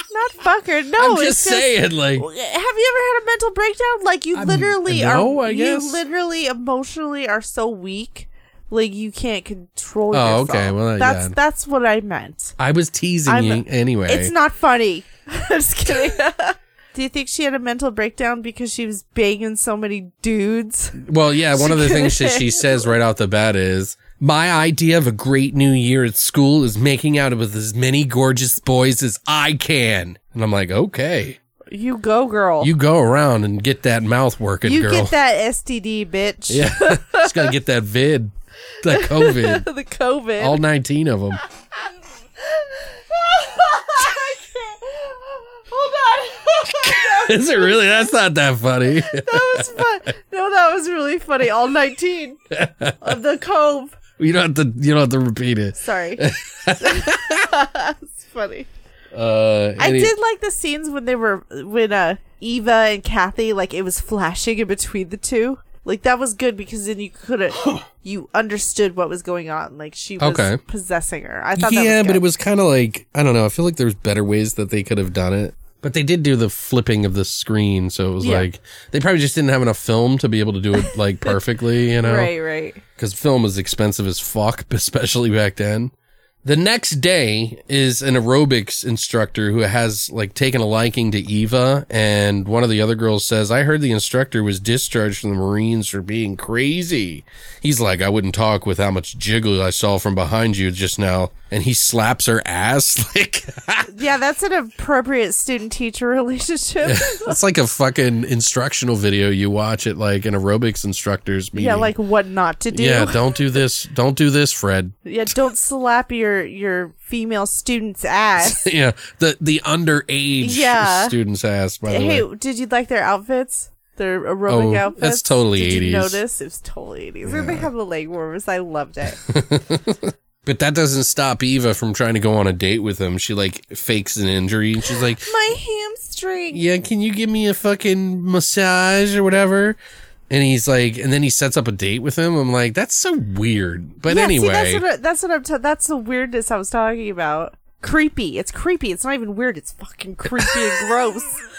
Not fuck her. No, I'm it's just saying, like, Have you ever had a mental breakdown? Like you literally no, are. I guess. You literally emotionally are so weak, like you can't control Oh, yourself. okay. Well, that's yeah. that's what I meant. I was teasing I'm- you anyway. It's not funny. I'm just kidding. Do you think she had a mental breakdown because she was banging so many dudes? well, yeah. One of the things that she says right off the bat is, "My idea of a great new year at school is making out with as many gorgeous boys as I can." And I'm like, "Okay, You go, girl. you go around and get that mouth working, You girl." get that STD, bitch. yeah, just gotta get that vid, that COVID, the COVID. all 19 of them. Hold on. Is it really? That's not that funny. that was fun. No, that was really funny. All 19 of the cove. you don't have to. You don't have to repeat it. Sorry. it's funny. Uh, I any- did like the scenes when they were when uh Eva and Kathy like it was flashing in between the two. Like that was good because then you could have you understood what was going on. Like she was Okay. possessing her. I thought that yeah, was but it was kind of like I don't know. I feel like there's better ways that they could have done it. But they did do the flipping of the screen, so it was Yeah. like they probably just didn't have enough film to be able to do it like perfectly, you know? right, right. Because film is expensive as fuck, especially back then. The next day is an aerobics instructor who has like taken a liking to Eva, and one of the other girls says, "I heard the instructor was discharged from the Marines for being crazy." He's like, "I wouldn't talk with how much jiggle I saw from behind you just now," and he slaps her ass like Yeah, that's an appropriate student teacher relationship. it's like a fucking instructional video you watch at like an aerobics instructor's meeting. yeah, like what not to do. yeah, don't do this, don't do this, Fred. Yeah, don't slap your your female student's ass. yeah, the the underage Yeah. students asked by the hey, way. did you like their outfits? Their aerobic Oh, outfits. that's totally 80s. notice? It was totally eighties. And they have the leg warmers. I loved it. But that doesn't stop Eva from trying to go on a date with him. She like fakes an injury and she's like, My drink. yeah, can you give me a fucking massage or whatever? And he's like, and then he sets up a date with him. I'm like, that's so weird. But Yeah, anyway, see, that's what, I, that's what I'm. T- that's the weirdness I was talking about. Creepy. It's creepy. It's not even weird. It's fucking creepy and gross.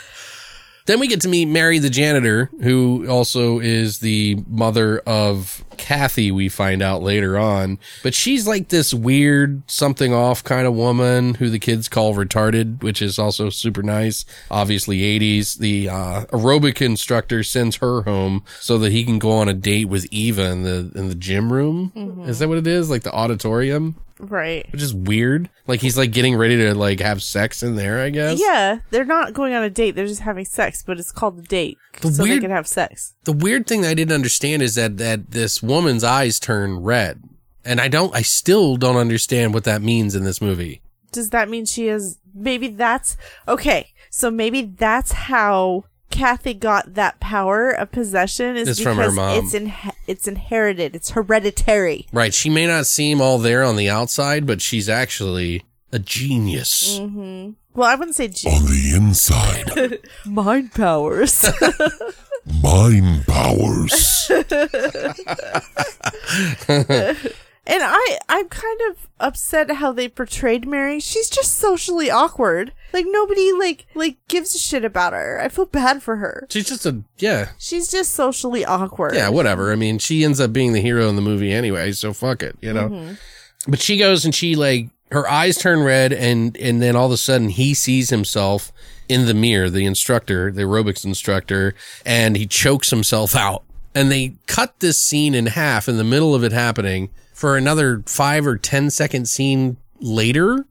Then we get to meet Mary the janitor, who also is the mother of Kathy, we find out later on. But she's like this weird, something off kind of woman who the kids call retarded, which is also super nice. Obviously, 80s. The uh, aerobic instructor sends her home so that he can go on a date with Eva in the in the gym room. Is that what it is? Like the auditorium? Right. Which is weird. Like he's like getting ready to like have sex in there, I guess. Yeah, they're not going on a date. They're just having sex, but it's called a date The so weird- they can have sex. the weird thing that I didn't understand is that that this woman's eyes turn red, and I don't, I still don't understand what that means in this movie. Does that mean she is? Maybe that's okay. So maybe that's how Kathy got that power of possession is It's because from her mom. it's in, it's inherited. It's hereditary. Right? She may not seem all there on the outside, but she's actually a genius. Mm-hmm. Well, I wouldn't say ge- On the inside, mind powers. mind powers. And I, I'm kind of upset how they portrayed Mary. She's just socially awkward. Like nobody like like gives a shit about her. I feel bad for her. She's just a yeah, She's just socially awkward. yeah, whatever. I mean, she ends up being the hero in the movie anyway, so fuck it, you know. Mm-hmm. But she goes and she like her eyes turn red, and and then all of a sudden he sees himself in the mirror, the instructor, the aerobics instructor, and he chokes himself out. And they cut this scene in half in the middle of it happening for another five or ten second scene later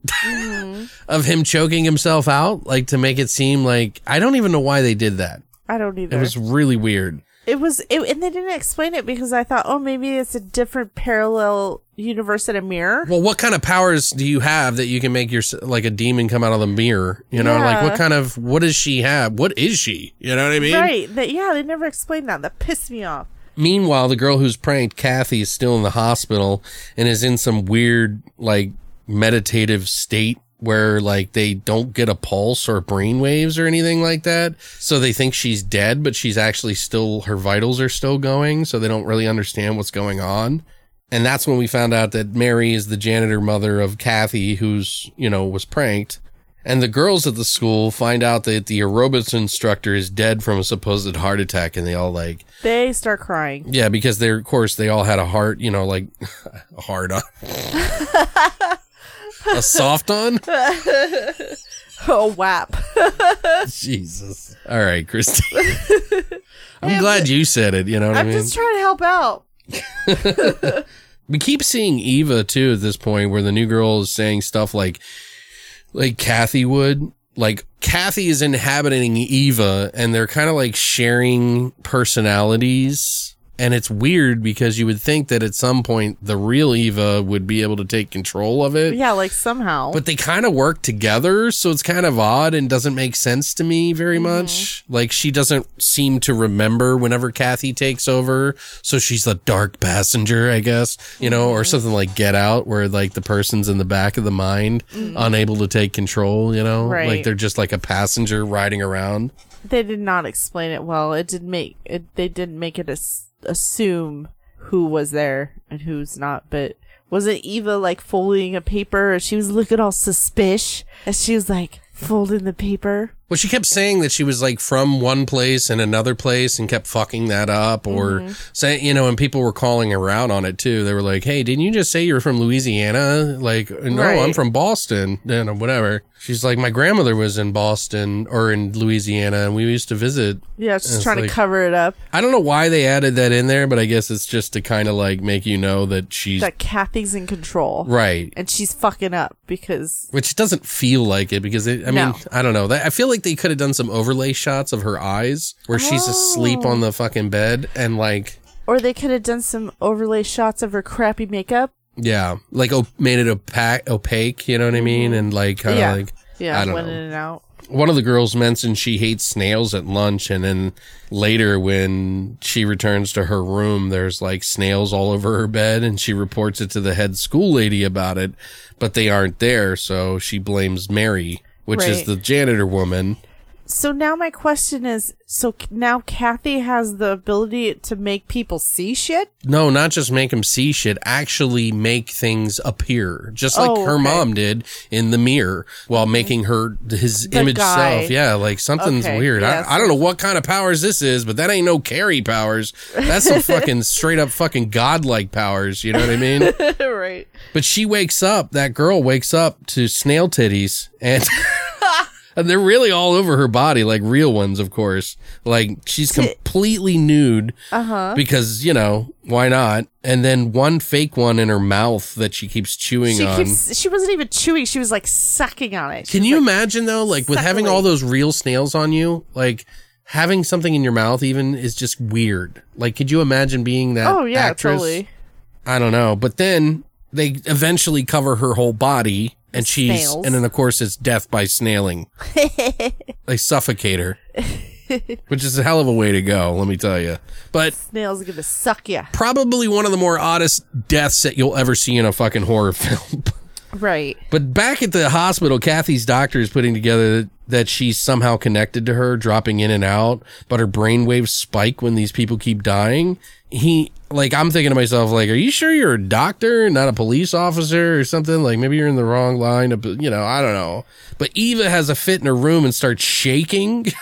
of him choking himself out, like to make it seem like I don't even know why they did that. I don't either. It was really weird. It was, it, and they didn't explain it because I thought, oh, maybe it's a different parallel universe in a mirror. Well, what kind of powers do you have that you can make your like a demon come out of the mirror? You know, like what kind of what does she have? What is she? You know what I mean? Right? That yeah, they never explained that. That pissed me off. Meanwhile, the girl who's pranked Kathy is still in the hospital and is in some weird like meditative state where like they don't get a pulse or brain waves or anything like that. So they think she's dead, but she's actually still her vitals are still going, so they don't really understand what's going on. And that's when we found out that Mary is the janitor mother of Kathy, who's, you know, was pranked. And the girls at the school find out that the aerobics instructor is dead from a supposed heart attack, and they all like, They start crying. yeah, because they're, of course, they all had a heart, you know, like a hard on. a soft on? Oh, whap. Jesus. All right, Christy. I'm glad you said it, you know what I I'm mean? just trying to help out. we keep seeing Eva too at this point where the new girl is saying stuff like like Kathy would. Like Kathy is inhabiting Eva and they're kind of like sharing personalities. And it's weird because you would think that at some point the real Eva would be able to take control of it. Yeah, like somehow. But they kind of work together, so it's kind of odd and doesn't make sense to me very mm-hmm. much. Like she doesn't seem to remember whenever Kathy takes over, so she's the dark passenger, I guess, you know, or mm-hmm. something like Get Out, where like the person's in the back of the mind, mm-hmm. unable to take control, you know, Right. like they're just like a passenger riding around. they did not explain it well. It did make it. They didn't make it as, assume who was there and who's not. But wasn't Eva like folding a paper? She was looking all suspicious as she was like folding the paper. Well, she kept saying that she was like from one place and another place and kept fucking that up or Mm-hmm. saying, you know, and people were calling her out on it too. They were like, Hey, didn't you just say you're from Louisiana? Like, no, Right. I'm from Boston. You know, whatever. She's like, my grandmother was in Boston or in Louisiana and we used to visit. Yeah, just trying like- to cover it up. I don't know why they added that in there, but I guess it's just to kind of like make you know that she's That Kathy's in control, right. and she's fucking up because Which doesn't feel like it because it, I mean, No. I don't know. That- I feel like they could have done some overlay shots of her eyes where she's asleep Oh. on the oh. fucking bed and like, or they could have done some overlay shots of her crappy makeup. yeah, like op- made it opaque, opaque, you know what I mean? And like, kind of yeah, like, yeah, I don't went know. in and out. One of the girls mentioned she hates snails at lunch. And then later when she returns to her room, there's like snails all over her bed and she reports it to the head school lady about it, but they aren't there. So she blames Mary, which is the janitor woman. So now my question is, so now Kathy has the ability to make people see shit? No, not just make them see shit, actually make things appear, just like Oh, her okay. mom did in the mirror while making her his The image guy. self. Yeah, like something's Okay, weird. yeah, I, I don't know what kind of powers this is, but that ain't no Carrie powers. That's some fucking straight up fucking godlike powers. You know what I mean? right. But she wakes up, that girl wakes up to snail titties and and they're really all over her body, like real ones, of course. Like she's completely nude. Uh-huh. Because, you know, why not? And then one fake one in her mouth that she keeps chewing She on. keeps, she wasn't even chewing, she was like sucking on it. Can you like, imagine though, like with having all those real snails on you, like having something in your mouth even is just weird. Like, could you imagine being that? Oh yeah, actress? totally. I don't know. But then they eventually cover her whole body and she's Snails. and then of course it's death by snailing. they suffocate her. Which is a hell of a way to go, let me tell you. But Snail's are gonna suck you. probably one of the more oddest deaths that you'll ever see in a fucking horror film. Right. But back at the hospital, Kathy's doctor is putting together that she's somehow connected to her, dropping in and out, but her brainwaves spike when these people keep dying. He, like, I'm thinking to myself, like, are you sure you're a doctor, not a police officer or something? Like, maybe you're in the wrong line of, you know, I don't know. But Eva has a fit in her room and starts shaking.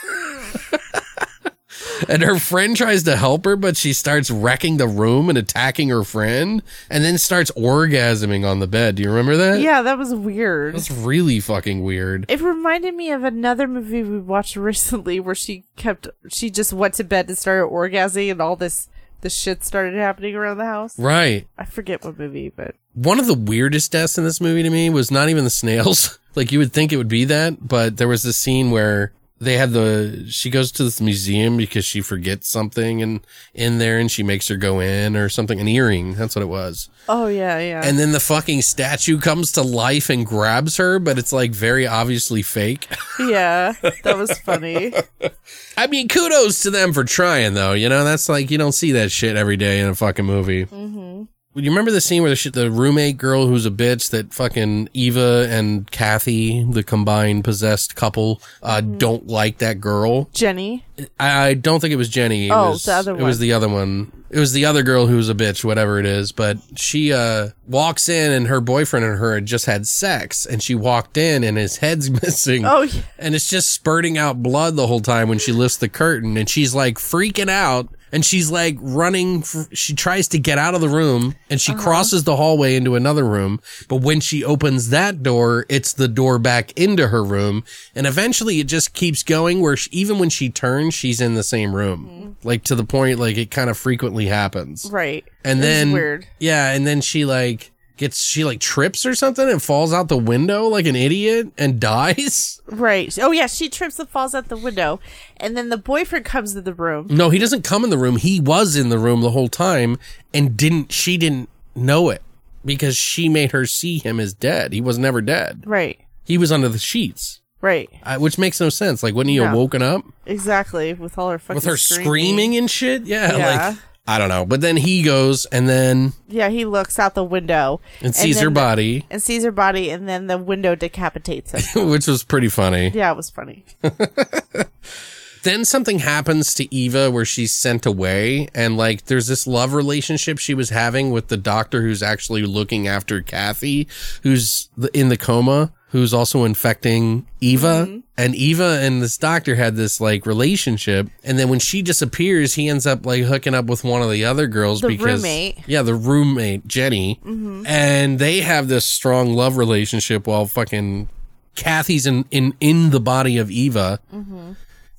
And her friend tries to help her, but she starts wrecking the room and attacking her friend and then starts orgasming on the bed. Do you remember that? Yeah, that was weird. That's really fucking weird. It reminded me of another movie we watched recently where she kept she just went to bed and started orgasming and all this this shit started happening around the house. Right. I forget what movie, but One of the weirdest deaths in this movie to me was not even the snails. like you would think it would be that, but there was this scene where they had the she goes to this museum because she forgets something and in there and she makes her go in or something an earring that's what it was oh yeah, yeah. and then the fucking statue comes to life and grabs her but it's like very obviously fake yeah, that was funny. i mean kudos to them for trying though you know that's like you don't see that shit every day in a fucking movie mm-hmm. You remember the scene where the shit the roommate girl who's a bitch that fucking eva and kathy the combined possessed couple uh don't like that girl Jenny. I I don't think it was Jenny. It Oh, was, the other one. It was the other one. It was the other girl who was a bitch, whatever it is. But she uh walks in and her boyfriend and her had just had sex, and she walked in and his head's missing. Oh yeah. And it's just spurting out blood the whole time when she lifts the curtain, and she's like freaking out. And she's like running. f she tries to get out of the room and she uh-huh. crosses the hallway into another room. But when she opens that door, it's the door back into her room. And eventually it just keeps going where she, even when she turns, she's in the same room. Mm-hmm. Like to the point, like it kind of frequently happens. Right. And It then, weird. yeah. And then she like gets, she like trips or something and falls out the window like an idiot and dies. Right. Oh yeah, she trips and falls out the window, and then the boyfriend comes to the room. No, he doesn't come in the room. He was in the room the whole time and didn't she didn't know it because she made her see him as dead. He was never dead. Right. He was under the sheets. Right. Which makes no sense. Like, wouldn't he have woken up Exactly. With all her fucking with her screaming and shit? Yeah, Yeah. like I don't know. But then he goes and then Yeah, he looks out the window and sees her then the- body, and sees her body, and then the window decapitates him. which was pretty funny. yeah, it was funny. then something happens to Eva where she's sent away and like there's this love relationship she was having with the doctor who's actually looking after Kathy who's the- in the coma who's also infecting Eva. Mm-hmm. And Eva and this doctor had this like relationship. And then when she disappears he ends up like hooking up with one of the other girls The because roommate. yeah the roommate Jenny. Mm-hmm. And they have this strong love relationship while fucking Kathy's in in in the body of Eva mm-hmm.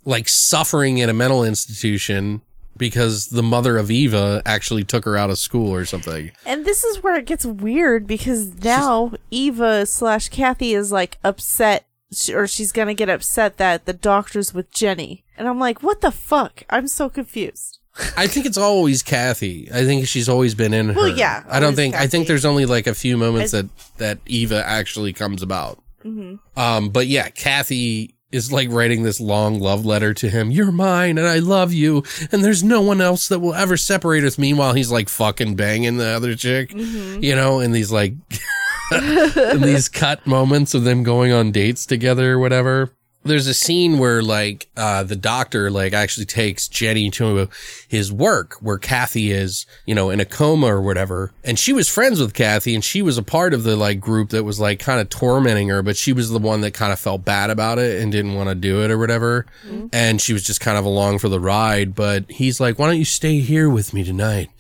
like suffering in a mental institution because the mother of Eva actually took her out of school or something. And this is where it gets weird because now Eva slash Kathy is like upset, or she's gonna get upset that the doctor's with Jenny. And I'm like, what the fuck? I'm so confused. I think it's always Kathy. I think she's always been in her. Well, yeah, I don't think. I think there's only like a few moments I- that that Eva actually comes about. Mm-hmm. Um, but yeah, Kathy is like writing this long love letter to him. You're mine, and I love you, and there's no one else that will ever separate us. Meanwhile, he's like fucking banging the other chick, Mm-hmm. you know, in these like in these cut moments of them going on dates together or whatever. There's a scene where like uh the doctor like actually takes Jenny to his work where Kathy is, you know, in a coma or whatever. And she was friends with Kathy and she was a part of the like group that was like kind of tormenting her, but she was the one that kind of felt bad about it and didn't want to do it or whatever. And she was just kind of along for the ride, but he's like, "Why don't you stay here with me tonight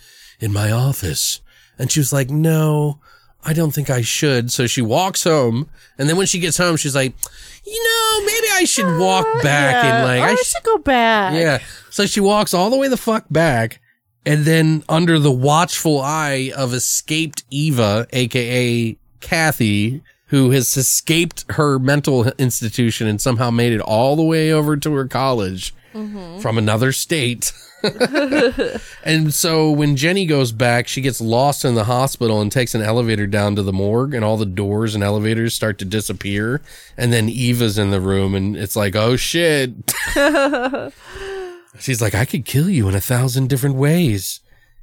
in my office?" And she was like, "No, I don't think I should." So she walks home, and then when she gets home, she's like, "You know, maybe I should walk uh, back Yeah. and like oh, I I sh- should go back. yeah." So she walks all the way the fuck back, and then under the watchful eye of escaped Eva, aka Kathy. Who has escaped her mental institution and somehow made it all the way over to her college mm-hmm. from another state. and so when Jenny goes back, she gets lost in the hospital and takes an elevator down to the morgue, and all the doors and elevators start to disappear. And then Eva's in the room, and it's like, oh shit. She's like, I could kill you in a thousand different ways.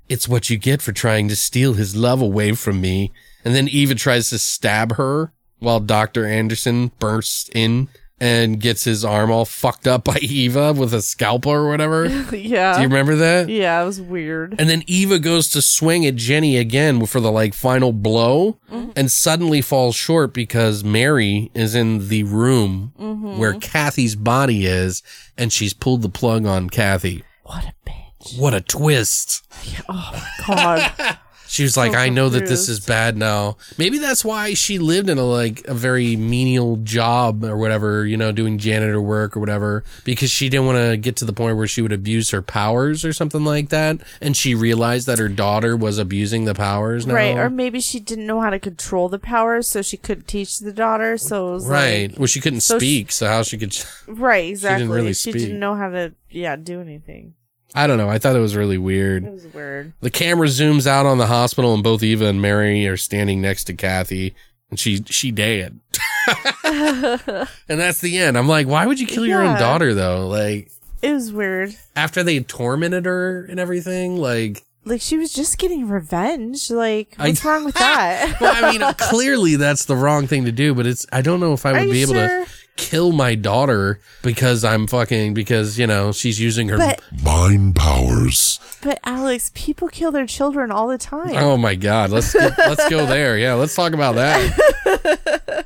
It's what you get for trying to steal his love away from me. And then Eva tries to stab her while Dr. Anderson bursts in and gets his arm all fucked up by Eva with a scalpel or whatever. Yeah. Do you remember that? yeah, it was weird. And then Eva goes to swing at Jenny again for the like final blow mm-hmm. and suddenly falls short because Mary is in the room mm-hmm. where Kathy's body is and she's pulled the plug on Kathy. What a bitch. What a twist. Oh god. She was like, oh, I know that this is bad now. Maybe that's why she lived in a like a very menial job or whatever, you know, doing janitor work or whatever, because she didn't want to get to the point where she would abuse her powers or something like that. And she realized that her daughter was abusing the powers now. Right. Or maybe she didn't know how to control the powers, so she couldn't teach the daughter. So it was right. like. well, she couldn't so she- speak, so how she could. Right, exactly. She didn't really she speak. didn't know how to, yeah, do anything. I don't know. I thought it was really weird. It was weird. The camera zooms out on the hospital, and both Eva and Mary are standing next to Kathy, and she she dead. and that's the end. I'm like, why would you kill your own daughter though? Like It was weird. after they tormented her and everything. Like, Like she was just getting revenge. Like I- what's wrong with that? well, I mean, clearly that's the wrong thing to do. But it's I don't know if I would be able sure? to kill my daughter because I'm fucking because you know she's using her. But Mind powers. but Alex, people kill their children all the time. Oh my god, let's get, let's go there. Yeah, let's talk about that.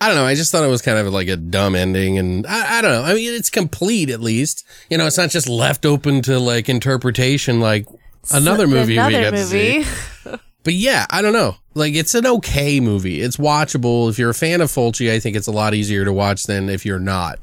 I don't know. I just thought it was kind of like a dumb ending, and I, I don't know. I mean, it's complete at least. You know, it's not just left open to like interpretation, like another movie we Another got to see. movie. But yeah, I don't know. Like, it's an okay movie. It's watchable. If you're a fan of Fulci, I think it's a lot easier to watch than if you're not.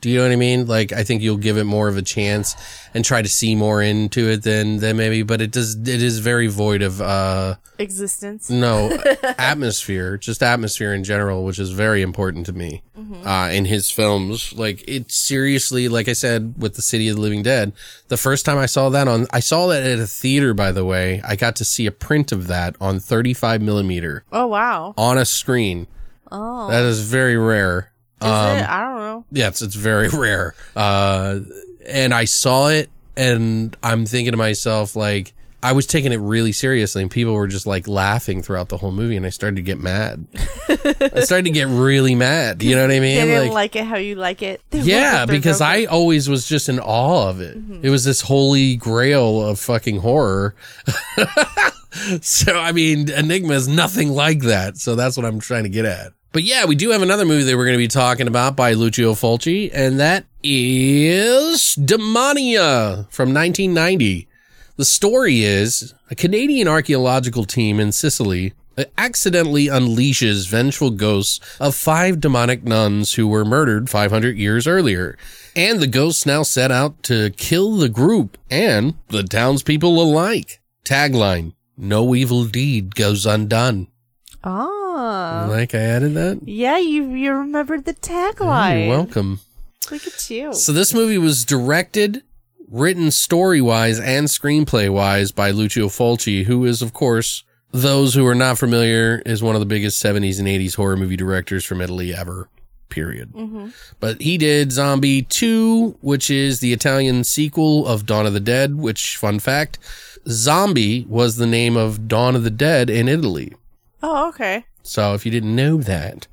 Do you know what I mean? Like, I think you'll give it more of a chance and try to see more into it than than maybe. But it does. It is very void of uh Existence. no atmosphere, just atmosphere in general, which is very important to me uh, in his films. Like it seriously, like I said, with the City of the Living Dead, the first time I saw that on, I saw that at a theater. By the way, I got to see a print of that on 35 millimeter Oh wow. on a screen. Oh. That is very rare. Is Um, it? I don't know. Yes, it's very rare. Uh, and I saw it and I'm thinking to myself, like, I was taking it really seriously and people were just like laughing throughout the whole movie and I started to get mad. I started to get really mad. You know what I mean? They didn't like, it how you like it. They yeah, because I always was just in awe of it. It was this holy grail of fucking horror. so, I mean, Enigma is nothing like that. So that's what I'm trying to get at. But yeah, we do have another movie that we're going to be talking about by Lucio Fulci, and that is Demonia from 1990. The story is a Canadian archaeological team in Sicily accidentally unleashes vengeful ghosts of five demonic nuns who were murdered 500 years earlier. And the ghosts now set out to kill the group and the townspeople alike. Tagline No evil deed goes undone. Ah. Like I added that? Yeah, you you remembered the tagline. You're welcome. Look at you. So this movie was directed, written story wise and screenplay wise by Lucio Fulci, who is of course those who are not familiar is one of the biggest 70s and 80s horror movie directors from Italy ever. Period. Mm-hmm. But he did Zombie 2, which is the Italian sequel of Dawn of the Dead, which, fun fact, Zombie was the name of Dawn of the Dead in Italy. oh, okay. So if you didn't know that,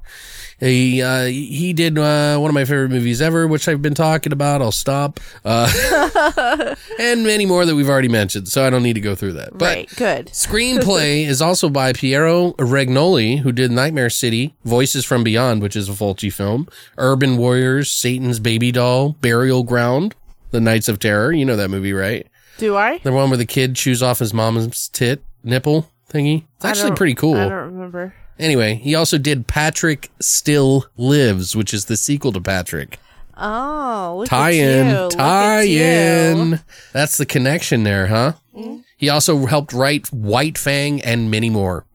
he uh, he did uh, one of my favorite movies ever, which I've been talking about. I'll stop, uh, and many more that we've already mentioned. So I don't need to go through that. But right. Good. Screenplay is also by Piero Regnoli, who did Nightmare City, Voices from Beyond, which is a Fulci film, Urban Warriors, Satan's Baby Doll, Burial Ground, The Nights of Terror. You know that movie, right? Do I? The one where the kid chews off his mom's tit nipple thingy. It's actually pretty cool. I don't remember. Anyway, he also did Patrick Still Lives, which is the sequel to Patrick. Oh, Tie in, tie in. That's the connection there, huh? He also helped write White Fang and many more.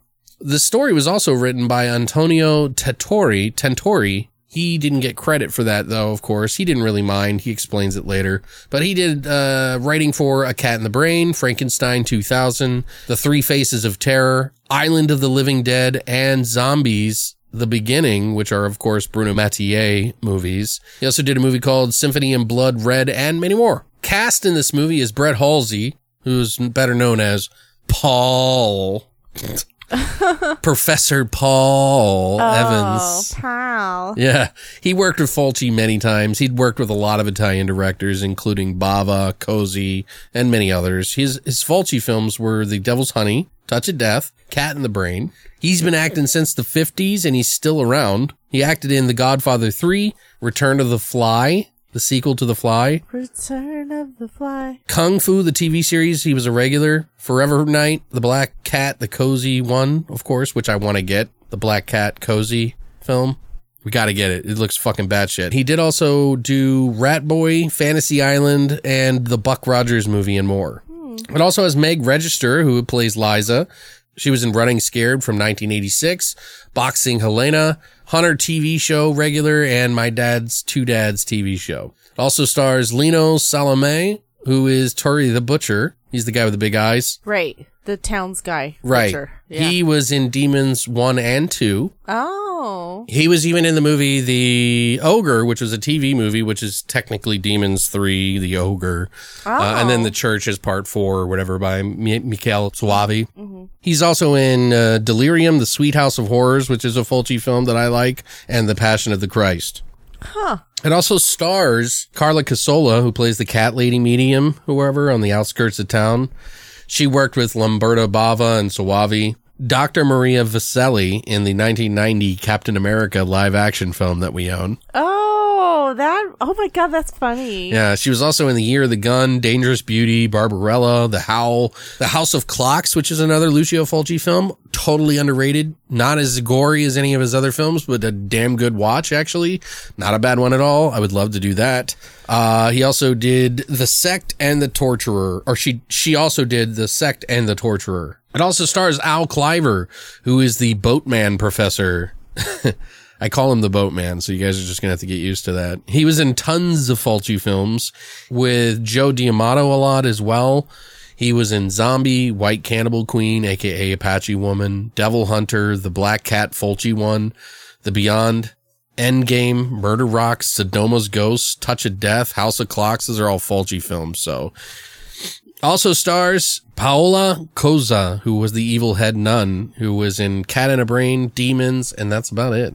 The story was also written by Antonio Tentori. Tentori. He didn't get credit for that, though, of course. He didn't really mind. He explains it later. But he did uh, writing for A Cat in the Brain, Frankenstein 2000, The Three Faces of Terror, Island of the Living Dead, and Zombies the Beginning, which are, of course, Bruno Mattei movies. He also did a movie called Symphony in Blood Red and many more. Cast in this movie is Brett Halsey, who's better known as Paul. Professor Paul oh, Evans. Oh, pal. Yeah, he worked with Fulci many times. He'd worked with a lot of Italian directors, including Bava, Cozzi, and many others. His his Fulci films were The Devil's Honey, Touch of Death, Cat in the Brain. He's been acting since the 50s and he's still around. He acted in The Godfather 3, Return of the Fly, the sequel to The Fly, Return of the Fly. Kung Fu, the TV series, he was a regular. Forever Night, The Black Cat, the Cozzi one, of course, which I want to get. The Black Cat Cozzi film. We got to get it. It looks fucking batshit. He did also do Rat Boy, Fantasy Island, and the Buck Rogers movie and more. Hmm. It also has Meg Register, who plays Liza. She was in Running Scared from 1986, Boxing Helena, Hunter TV show regular, and My Dad's Two Dads TV show. It also stars Lino Salemme, who is Turi the Butcher. He's the guy with the big eyes. Right. The town's guy. Right. Yeah. He was in Demons 1 and 2. oh. He was even in the movie The Ogre, which was a TV movie, which is technically Demons 3, The Ogre. Uh, and then The Church is part 4 or whatever by Mi- Michael Soavi. He's also in uh, Delirium, The Sweet House of Horrors, which is a Fulci film that I like, and The Passion of the Christ. Huh. It also stars Carla Cassola, who plays the cat lady medium, whoever, on the outskirts of town. She worked with Lamberto Bava and Soavi. Dr. Maria Vaselli in the 1990 Captain America live action film that we own. Oh, that. Oh my God, that's funny. Yeah, she was also in The Year of the Gun, Dangerous Beauty, Barbarella, The Howl, The House of Clocks, which is another Lucio Fulci film. Totally underrated. Not as gory as any of his other films, but a damn good watch, actually. Not a bad one at all. I would love to do that. Uh, he also did The Sect and The Torturer, or she, she also did The Sect and The Torturer. It also stars Al Cliver, who is the boatman professor. I call him the boatman, so you guys are just gonna have to get used to that. He was in tons of Fulci films with Joe D'Amato a lot as well. He was in Zombie, White Cannibal Queen, aka Apache Woman, Devil Hunter, The Black Cat Fulci one, The Beyond, Endgame, Murder Rocks, Sodoma's Ghost, Touch of Death, House of Clocks. Those are all Fulci films. So also stars Paola Cozzo, who was the evil head nun, who was in Cat in a Brain, Demons, and that's about it.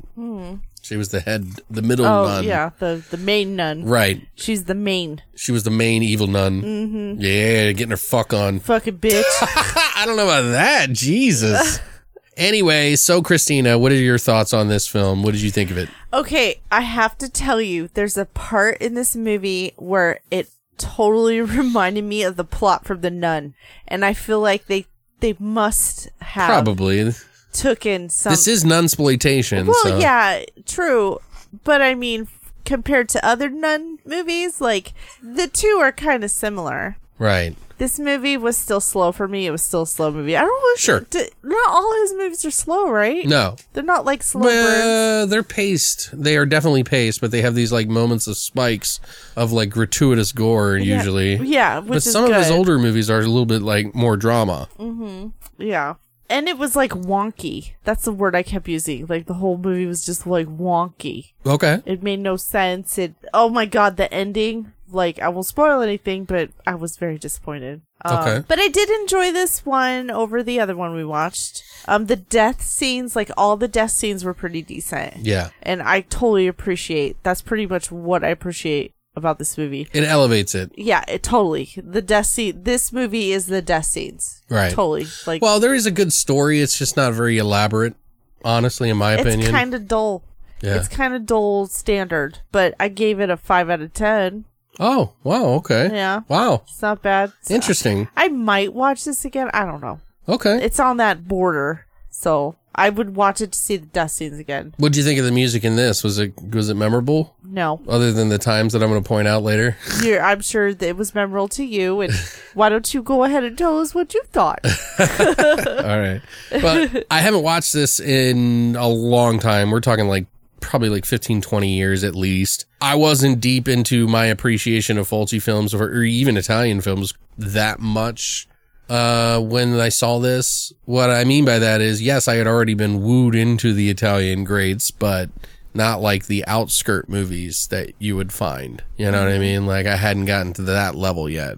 She was the head, the middle Oh, nun. yeah. The, the main nun. Right. She's the main She was the main evil nun. Mm-hmm. Yeah, getting her fuck on. fucking bitch. I don't know about that. Jesus. anyway, so Christina, what are your thoughts on this film? What did you think of it? Okay, I have to tell you, there's a part in this movie where it totally reminded me of the plot from The Nun, and I feel like they they must have Probably. took in some. This is nunsploitation. well, so. yeah, true, but I mean, compared to other nun movies, like the two are kind of similar. Right. This movie was still slow for me. It was still a slow movie. I don't know. if- Sure. not all his movies are slow, right? No. They're not like slow burns. They're paced. They are definitely paced, but they have these like moments of spikes of like gratuitous gore Yeah. usually. Yeah, which but some of his older movies are a little bit like more drama. Mm-hmm. Yeah. And it was like wonky. That's the word I kept using. Like the whole movie was just like wonky. Okay. It made no sense. It oh my god, the ending. Like I won't spoil anything, but I was very disappointed. Um, Okay. But I did enjoy this one over the other one we watched. Um, the death scenes, like all the death scenes, were pretty decent. Yeah. and I totally appreciate. That's pretty much what I appreciate about this movie. It elevates it. Yeah, it totally. The death scene. This movie is the death scenes. Right. Totally. Like, Well, there is a good story. It's just not very elaborate, honestly, in my opinion, it's kind of dull. yeah. It's kind of dull standard, but I gave it a five out of ten. Oh, wow. Okay. Yeah. Wow. It's not bad. So Interesting. I might watch this again. I don't know. Okay. It's on that border, so I would watch it to see the death scenes again. What do you think of the music in this? Was it was it memorable? No, Other than the times that I'm going to point out later. You're, I'm sure that it was memorable to you. And why don't you go ahead and tell us what you thought? All right. But I haven't watched this in a long time. We're talking like probably like 15, 20 years at least. I wasn't deep into my appreciation of Fulci films or, or even Italian films that much uh, when I saw this. What I mean by that is, yes, I had already been wooed into the Italian greats, but not like the outskirt movies that you would find. You know what I mean? Like I hadn't gotten to that level yet.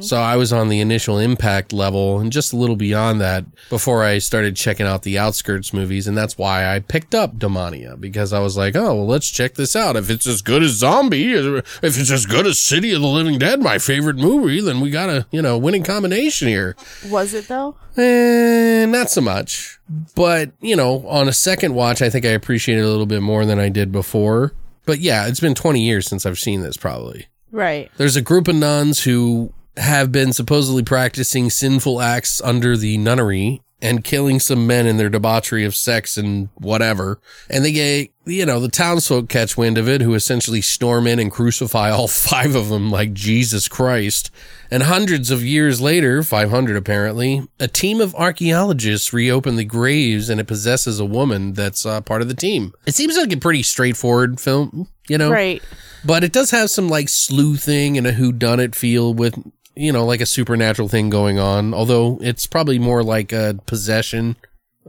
So I was on the initial impact level and just a little beyond that before I started checking out the outskirts movies. And that's why I picked up Demonia because I was like, oh, well, let's check this out. If it's as good as Zombie, if it's as good as City of the Living Dead, my favorite movie, then we got a, you know, winning combination here. Was it though? Eh, not so much. But, you know, on a second watch, I think I appreciate it a little bit more than I did before. But yeah, it's been 20 years since I've seen this probably. Right. There's a group of nuns who have been supposedly practicing sinful acts under the nunnery and killing some men in their debauchery of sex and whatever. And they get, you know, the townsfolk catch wind of it, who essentially storm in and crucify all five of them like Jesus Christ. And hundreds of years later, 500 apparently, a team of archaeologists reopen the graves and it possesses a woman that's uh, part of the team. It seems like a pretty straightforward film, you know? Right. But it does have some like sleuthing and a whodunit feel with, you know, like a supernatural thing going on. Although it's probably more like a possession.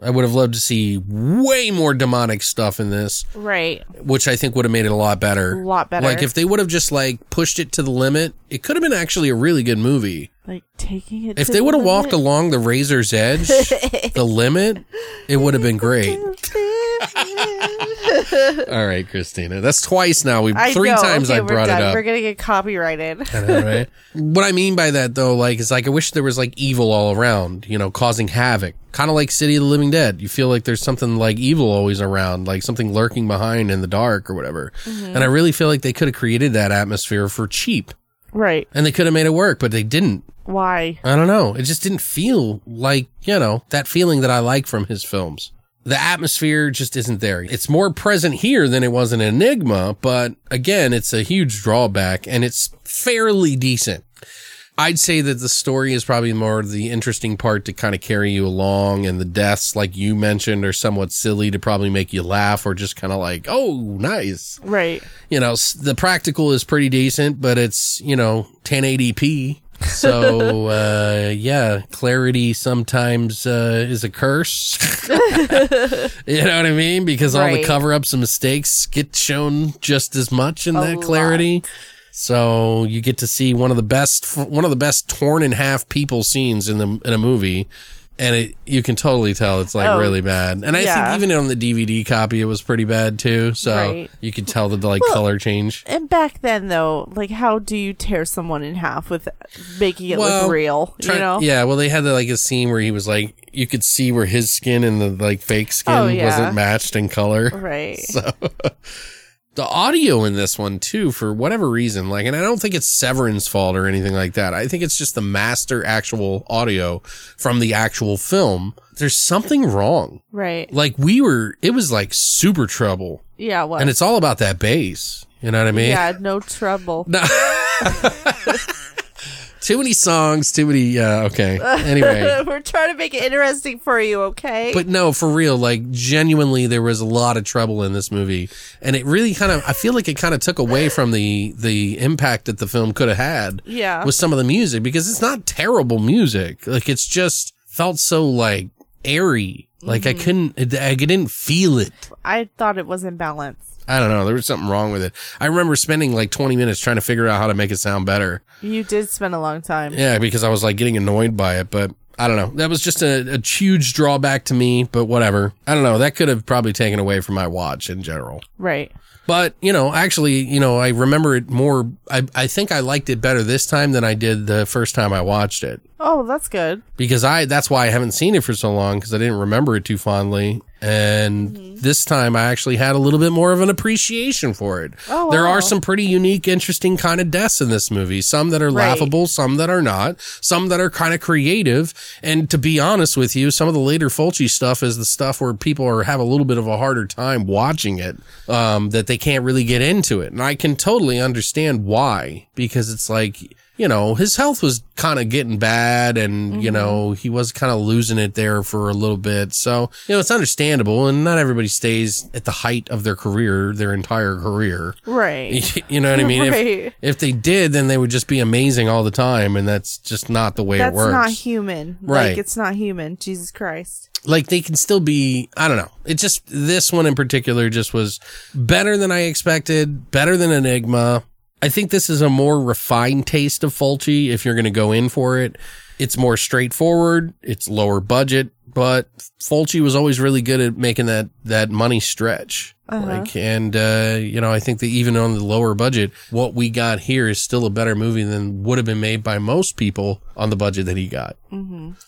I would have loved to see way more demonic stuff in this, Right. which I think would have made it a lot better. A lot better. Like if they would have just like pushed it to the limit, it could have been actually a really good movie. Like taking it. If they the would have walked along the razor's edge, the limit, it would have been great. All right, Christina. That's twice now. We I three know. times okay, I brought it done. up. We're gonna get copyrighted. I know, right? what I mean by that though, like, is like I wish there was like evil all around, you know, causing havoc. Kind of like City of the Living Dead. You feel like there's something like evil always around, like something lurking behind in the dark or whatever. Mm-hmm. And I really feel like they could have created that atmosphere for cheap. right. And they could have made it work, but they didn't. Why? I don't know. It just didn't feel like, you know, that feeling that I like from his films. The atmosphere just isn't there. It's more present here than it was in Enigma, but again, it's a huge drawback and it's fairly decent. I'd say that the story is probably more the interesting part to kind of carry you along and the deaths, like you mentioned, are somewhat silly to probably make you laugh or just kind of like, oh, nice Right. you know, the practical is pretty decent, but it's, you know, 1080p. So, uh, yeah, clarity sometimes, uh, is a curse. you know what I mean? Because all the cover ups and mistakes get shown just as much in A that lot. clarity. So you get to see one of the best, one of the best torn in half people scenes in the, in a movie. And it, you can totally tell it's like Oh, really bad. And I yeah. think even on the DVD copy, it was pretty bad too. So Right. you could tell the like Well, color change. And back then, though, like, how do you tear someone in half with making it Well, look real? Try- you know? Yeah, well, they had the, like a scene where he was like, you could see where his skin and the like fake oh, skin Oh, yeah. wasn't matched in color. Right. So the audio in this one too, for whatever reason, like, and I don't think it's Severin's fault or anything like that. I think it's just the master actual audio from the actual film. There's something wrong. Right. Like we were, it was like super trouble, Yeah. What? and it's all about that bass. You know what I mean? yeah. No trouble. No. too many songs, too many. Yeah. Okay. Anyway. We're trying to make it interesting for you, okay? But no, for real, like genuinely, there was a lot of trouble in this movie, and it really kind of, I feel like it kind of took away from the the impact that the film could have had Yeah. with some of the music because it's not terrible music, like it's just felt so like airy, like Mm-hmm. I couldn't, I didn't feel it. I thought it was imbalanced. I don't know. There was something wrong with it. I remember spending like 20 minutes trying to figure out how to make it sound better. You did spend a long time. Yeah, because I was like getting annoyed by it, but I don't know. That was just a, a huge drawback to me, but whatever. I don't know. That could have probably taken away from my watch in general. Right. But, you know, actually, you know, I remember it more. I, I think I liked it better this time than I did the first time I watched it Oh, that's good. because I, that's why I haven't seen it for so long because I didn't remember it too fondly. And this time I actually had a little bit more of an appreciation for it. Oh, there are some pretty unique, interesting kind of deaths in this movie. Some that are Right. laughable, some that are not, some that are kind of creative. And to be honest with you, some of the later Fulci stuff is the stuff where people are have a little bit of a harder time watching it, um, that they can't really get into it. And I can totally understand why, because it's like, you know, his health was kind of getting bad and, you mm-hmm. know, he was kind of losing it there for a little bit. So, you know, it's understandable and not everybody stays at the height of their career, their entire career. Right. You know what I mean? If, Right. if they did, then they would just be amazing all the time. And that's just not the way That's it works. not human. Right. Like it's not human. Jesus Christ. like they can still be i don't know it just this one in particular just was better than i expected better than enigma i think this is a more refined taste of fulci. If you're going to go in for it it's more straightforward it's lower budget but fulci was always really good at making that that money stretch like and uh you know i think that even on the lower budget what we got here is still a better movie than would have been made by most people on the budget that he got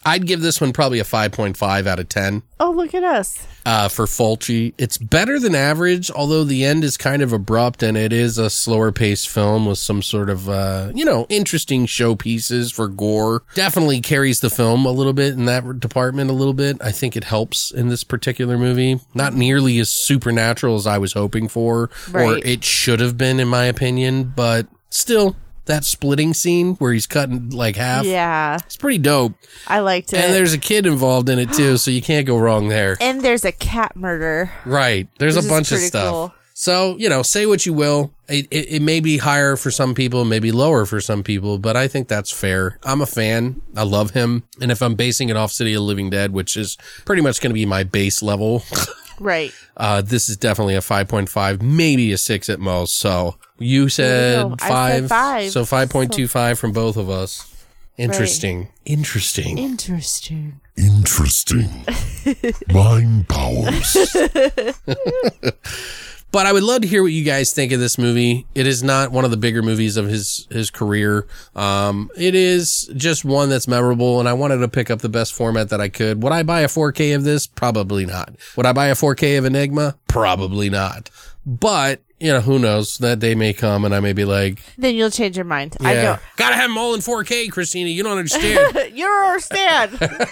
I'd give this one probably a 5.5 out of 10 Oh, look at us. uh, for Fulci. It's better than average, although the end is kind of abrupt and it is a slower paced film with some sort of, uh, you know, interesting showpieces for gore. Definitely carries the film a little bit in that department a little bit. I think it helps in this particular movie. Not nearly as supernatural as I was hoping for, or it should have been, in my opinion, but still. That splitting scene where he's cutting like half. Yeah. It's pretty dope. I liked it. And there's a kid involved in it too, so you can't go wrong there. And there's a cat murder. Right. There's a bunch of stuff. cool. So, you know, say what you will. It, it, it may be higher for some people, maybe lower for some people, but I think that's fair. I'm a fan. I love him. And if I'm basing it off City of Living Dead, which is pretty much going to be my base level, Right. uh, this is definitely a 5.5, maybe a six at most. So you said go. I five. said five. So 5.25 from both of us. Interesting. Interesting. Interesting. Interesting. Mind powers. But I would love to hear what you guys think of this movie. It is not one of the bigger movies of his his career. Um, it is just one that's memorable, and I wanted to pick up the best format that I could. Would I buy a 4K of this? Probably not. Would I buy a 4K of Enigma? Probably not. But you know, who knows? That day may come, and I may be like, Then you'll change your mind. I "Yeah, know. gotta have them all in 4K, Christina. You don't understand." You don't understand.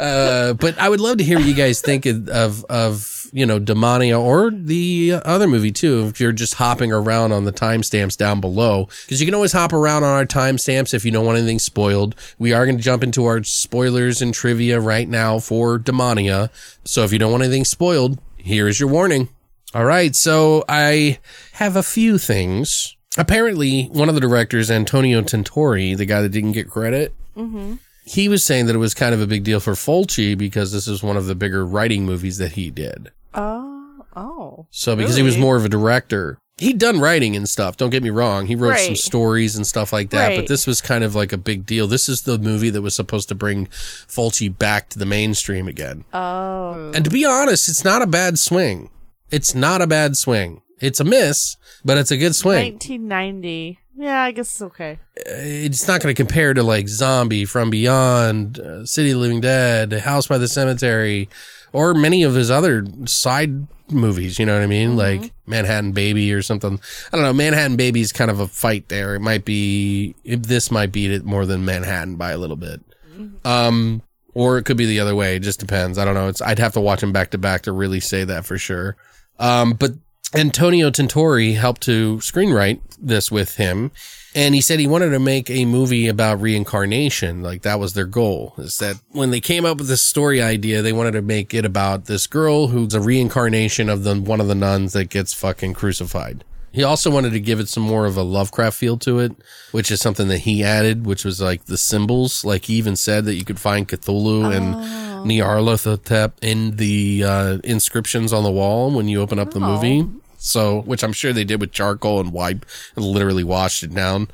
uh, but I would love to hear what you guys think of, of, you know, Demonia or the other movie too. If you're just hopping around on the timestamps down below, because you can always hop around on our timestamps if you don't want anything spoiled. We are going to jump into our spoilers and trivia right now for Demonia. So if you don't want anything spoiled, here is your warning. All right. So I have a few things. Apparently, one of the directors, Antonio Tentori, the guy that didn't get credit, he was saying that it was kind of a big deal for Fulci because this is one of the bigger writing movies that he did. oh. Oh. So because he was more of a director, he'd done writing and stuff. Don't get me wrong. He wrote some stories and stuff like that, but this was kind of like a big deal. This is the movie that was supposed to bring Fulci back to the mainstream again. Oh. And to be honest, it's not a bad swing. It's not a bad swing. It's a miss, but it's a good swing. 1990. Yeah, I guess it's okay. it's not going to compare to like Zombie from Beyond, uh, City of the Living Dead, House by the Cemetery, or many of his other side movies. You know what I mean? Like Manhattan Baby or something. I don't know. Manhattan Baby is kind of a fight there. It might be, this might beat it more than Manhattan by a little bit. Um, or it could be the other way. It just depends. I don't know. It's, I'd have to watch them back to back to really say that for sure. Um, but Antonio Tentori helped to screenwrite this with him. And he said he wanted to make a movie about reincarnation. Like that was their goal is that when they came up with this story idea, they wanted to make it about this girl who's a reincarnation of the, one of the nuns that gets fucking crucified. He also wanted to give it some more of a Lovecraft feel to it, which is something that he added, which was like the symbols. Like he even said that you could find Cthulhu and Nyarlathotep in the uh, inscriptions on the wall when you open up the movie. So, which I'm sure they did with charcoal and wipe and literally washed it down.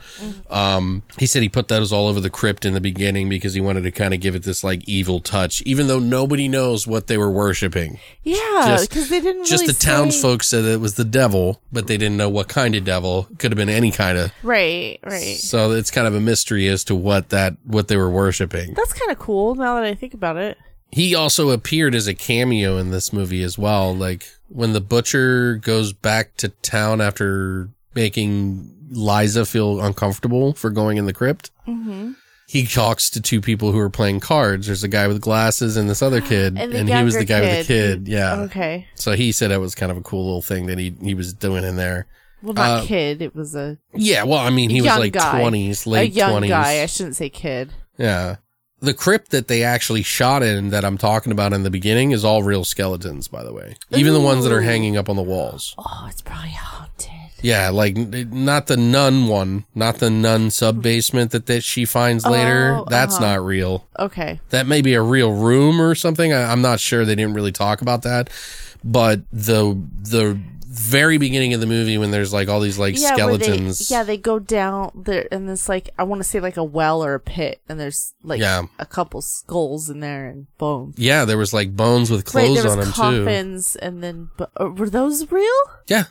Um, he said he put those all over the crypt in the beginning because he wanted to kind of give it this like evil touch, even though nobody knows what they were worshiping. Yeah, Just- because they didn't Just really the townsfolk say- said it was the devil, but they didn't know what kind of devil. Could have been any kind of. Right, right. So it's kind of a mystery as to what that what they were worshiping. That's kind of cool now that I think about it. He also appeared as a cameo in this movie as well. Like when the butcher goes back to town after making Liza feel uncomfortable for going in the crypt. Mm-hmm. He talks to two people who are playing cards. There's a guy with glasses and this other kid, And and, he was the guy with the kid. kid. Yeah. Okay. So he said it was kind of a cool little thing that he he was doing in there. Well, not Uh, kid. It was a Yeah, well, I mean, he was like twenties, a late young twenties. guy. I shouldn't say kid. Yeah. The crypt that they actually shot in that I'm talking about in the beginning is all real skeletons, by the way. Even the ones that are hanging up on the walls. Oh, it's probably haunted. Yeah, like not the nun one, not the nun sub basement that, that she finds later. Oh, That's uh-huh. not real. Okay. That may be a real room or something. I, I'm not sure. They didn't really talk about that. But the the very beginning of the movie when there's like all these like where skeletons. They, yeah, they go down there, and this like I want to say like a well or a pit, and there's like Yeah. a couple skulls in there and bones. Yeah, there was like bones with Right, clothes there on them too. coffins, and then uh, were those real? Yeah.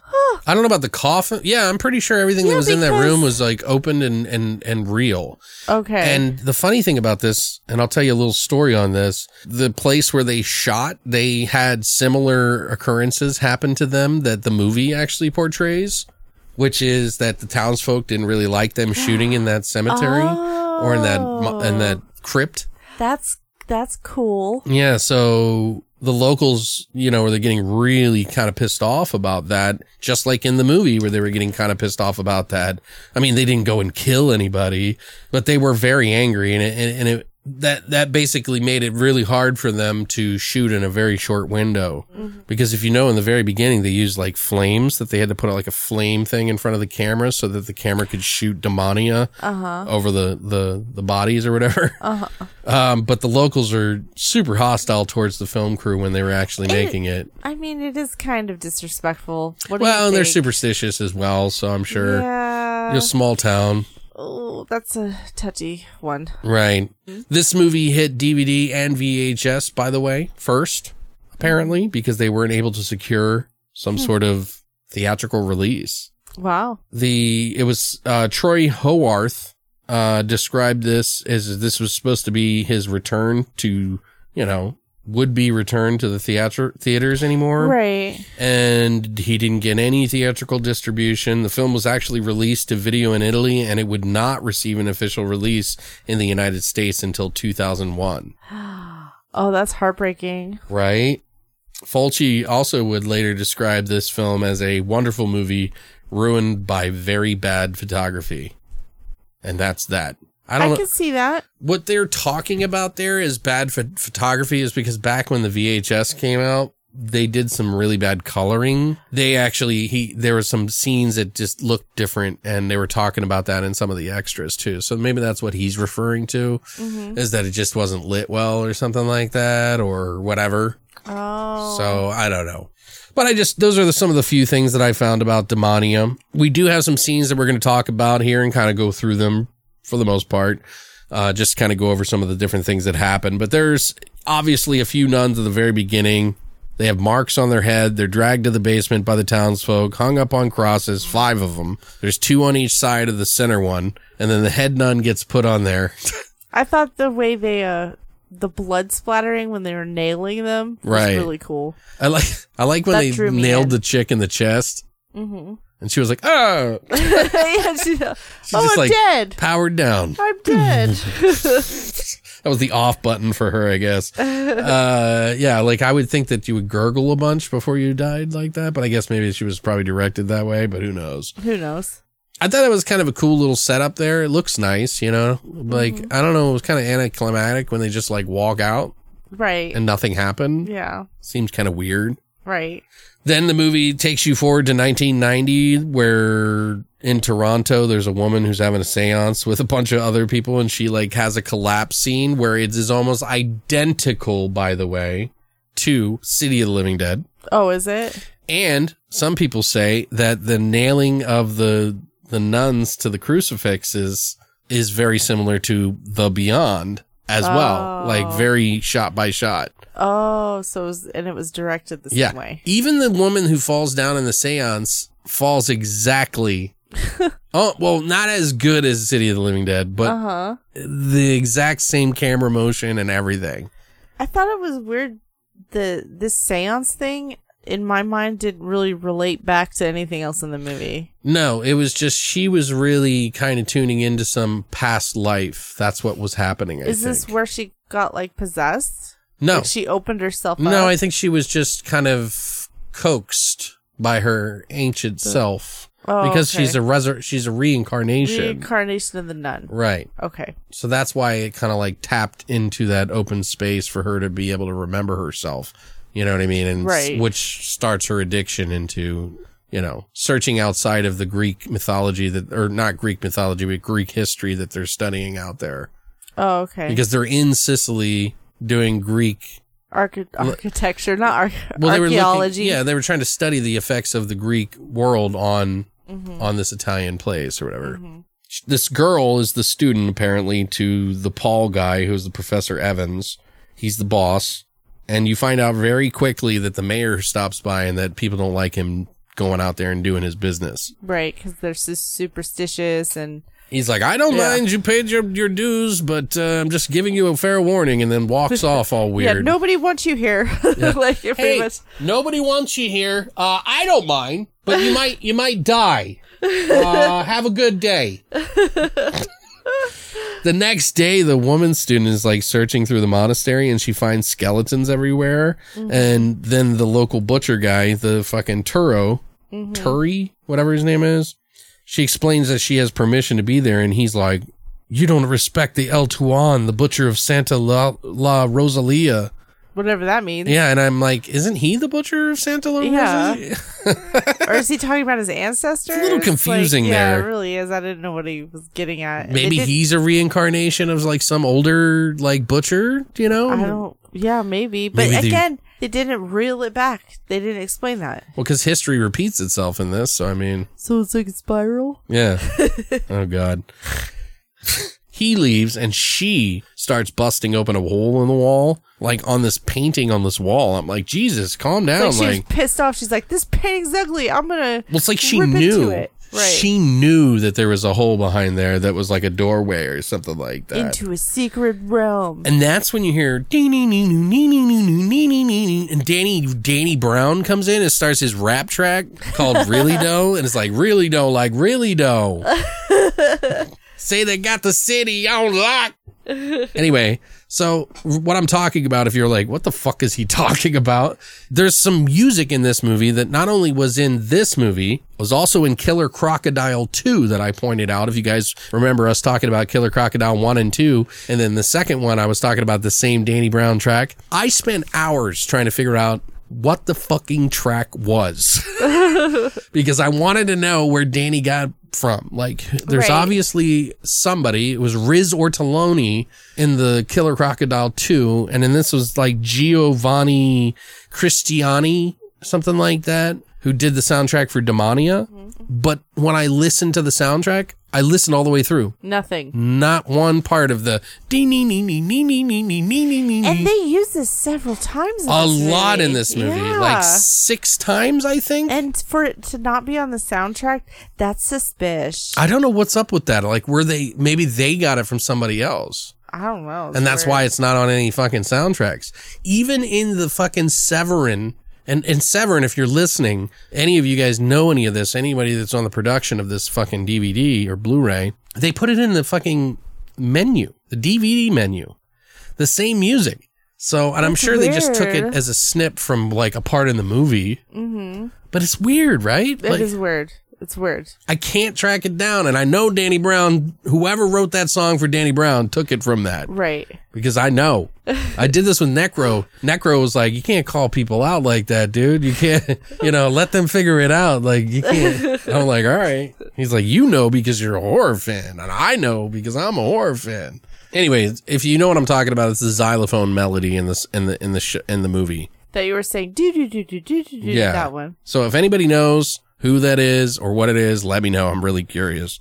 I don't know about the coffin. Yeah, I'm pretty sure everything that Yeah, was in that room was like opened and, and, and real. Okay. And the funny thing about this, and I'll tell you a little story on this, the place where they shot, they had similar occurrences happen to them that the movie actually portrays, which is that the townsfolk didn't really like them shooting in that cemetery or in that, in that oh. crypt. that's that's cool. Yeah, so the locals, you know, were they getting really kind of pissed off about that, just like in the movie where they were getting kind of pissed off about that. I mean, they didn't go and kill anybody, but they were very angry, and it, and, and it that that basically made it really hard for them to shoot in a very short window. Mm-hmm. Because if you know, in the very beginning, they used like flames that they had to put like a flame thing in front of the camera so that the camera could shoot demonia uh-huh. over the the the bodies or whatever. Uh-huh. Um, but the locals are super hostile towards the film crew when they were actually making it. I mean, it is kind of disrespectful. What Well, you and they're superstitious as well, so I'm sure. Yeah. A small town, Oh, that's a touchy one. right? This movie hit DVD and VHS, by the way, first, apparently, because they weren't able to secure some sort of theatrical release. Wow. the it was uh Troy Howarth uh described this as this was supposed to be his return to, you know, would be returned to the theater theaters anymore. Right. And he didn't get any theatrical distribution. The film was actually released to video in Italy and it would not receive an official release in the United States until 2001. Oh, that's heartbreaking. Right? Fulci also would later describe this film as a wonderful movie ruined by very bad photography. And that's that. I don't know. I can see that. What they're talking about there is bad ph- photography is because back when the VHS came out, they did some really bad coloring. They actually, he, there were some scenes that just looked different and they were talking about that in some of the extras too. So maybe that's what he's referring to mm-hmm. is that it just wasn't lit well or something like that or whatever. Oh. So I don't know. But I just, those are the, some of the few things that I found about Demonia. We do have some scenes that we're going to talk about here and kind of go through them for the most part. Uh, just kind of go over some of the different things that happen. But there's obviously a few nuns at the very beginning. They have marks on their head. They're dragged to the basement by the townsfolk, hung up on crosses, five of them. There's two on each side of the center one. And then the head nun gets put on there. I thought the way they uh the blood splattering when they were nailing them was Right. really cool. I like, I like when That they nailed in. the chick in the chest. Mm-hmm. And she was like, oh, yeah, she, oh, She's I'm like dead. powered down. I'm dead. That was the off button for her, I guess. uh, yeah, like I would think that you would gurgle a bunch before you died like that, but I guess maybe she was probably directed that way, but who knows? Who knows? I thought it was kind of a cool little setup there. It looks nice, you know? Like, Mm-hmm. I don't know, it was kind of anticlimactic when they just like walk out Right. and nothing happened. yeah. Seems kind of weird. Right. Then the movie takes you forward to 1990, where in Toronto, there's a woman who's having a seance with a bunch of other people, and she like has a collapse scene where it is almost identical, by the way, to City of the Living Dead. Oh, is it? And some people say that the nailing of the the nuns to the crucifixes is is very similar to The Beyond as well, like oh. very shot by shot. Oh, so it was, and it was directed the same Yeah. way. Even the woman who falls down in the seance falls exactly. oh, well, not as good as City of the Living Dead, but Uh huh. the exact same camera motion and everything. I thought it was weird. The this seance thing in my mind didn't really relate back to anything else in the movie. No, it was just she was really kind of tuning into some past life. That's what was happening. I Is this where she got like possessed? No? Like she opened herself up. No, I think she was just kind of coaxed by her ancient self Oh, because okay. she's a resur- she's a reincarnation. reincarnation of the nun. right. Okay. So that's why it kind of like tapped into that open space for her to be able to remember herself. You know what I mean? And Right. which starts her addiction into, you know, searching outside of the Greek mythology that, or not Greek mythology, but Greek history that they're studying out there Oh, okay. because they're in Sicily doing Greek Archi- architecture, not ar- well, they archaeology. looking, yeah, they were trying to study the effects of the Greek world on Mm-hmm. on this Italian place or whatever. This girl is the student apparently to the Paul guy who's the Professor Evans. He's the boss, and you find out very quickly that the mayor stops by and that people don't like him going out there and doing his business. Right, because they're so superstitious and He's like, I don't Yeah. mind you paid your, your dues, but uh, I'm just giving you a fair warning, and then walks off all weird. yeah, nobody wants you here. like Hey, much. nobody wants you here. Uh, I don't mind, but you might you might die. Uh, have a good day. the next day, the woman student is like searching through the monastery, and she finds skeletons everywhere. And then the local butcher guy, the fucking Turo, Turi, whatever his name is, she explains that she has permission to be there, and he's like. You don't respect the El Tuan, the butcher of Santa La, La Rosalia. Whatever that means. Yeah, and I'm like, isn't he the butcher of Santa Rosa? Yeah. or is he talking about his ancestors? It's a little confusing like, Yeah, there. it really is. I didn't know what he was getting at. Maybe he's a reincarnation of like some older like butcher, you know? I don't. Yeah, maybe. But Maybe again, they didn't reel it back. They didn't explain that. Well, because history repeats itself in this, so I mean, So it's like a spiral. yeah. oh God. he leaves and she starts busting open a hole in the wall, like on this painting on this wall. I'm like, Jesus, calm down. Like like pissed off. She's like, "This painting's ugly. I'm gonna." Well, it's like she knew. Right. She knew that there was a hole behind there that was like a doorway or something like that. Into a secret realm. And that's when you hear and Danny Danny Brown comes in and starts his rap track called Really Doe and it's like Really Doe like Really Doe. Say they got the city on lock. Anyway, so what I'm talking about, if you're like, what the fuck is he talking about? There's some music in this movie that not only was in this movie, was also in Killer Crocodile 2 that I pointed out. If you guys remember us talking about Killer Crocodile 1 and 2, and then the second one, I was talking about the same Danny Brown track. I spent hours trying to figure out what the fucking track was because I wanted to know where Danny got from. Like, there's Right. obviously somebody, it was Riz Ortolani in the Killer Crocodile 2, and then this was like Giovanni Cristiani, something like that, who did the soundtrack for Demonia. Mm-hmm. But when I listened to the soundtrack, I listened all the way through. Nothing. Not one part of the dee nee nee nee nee nee nee nee nee nee nee And they use this several times. In a this lot movie. in this movie, Yeah. like six times, I think. and for it to not be on the soundtrack, that's suspicious. I don't know what's up with that. Like, were they maybe they got it from somebody else, I don't know. and that's why it's not on any fucking soundtracks. Even in the fucking Severin. And, and Severin, if you're listening, any of you guys know any of this, anybody that's on the production of this fucking DVD or Blu-ray, they put it in the fucking menu, the DVD menu, the same music. So, and I'm sure they just took it as a snip from like a part in the movie. Mm-hmm. But it's weird, right? It is weird. It's weird. I can't track it down. And I know Danny Brown, whoever wrote that song for Danny Brown, took it from that Right. because I know. I did this with Necro. Necro was like, you can't call people out like that, dude. You can't, you know, let them figure it out. Like, you can't. I'm like, all right. He's like, you know, because you're a horror fan. And I know because I'm a horror fan. Anyway, if you know what I'm talking about, it's the xylophone melody in this, in the, in the, sh- in the movie. That you were saying do do do do do do do Yeah. that one. So if anybody knows who that is or what it is, let me know. I'm really curious.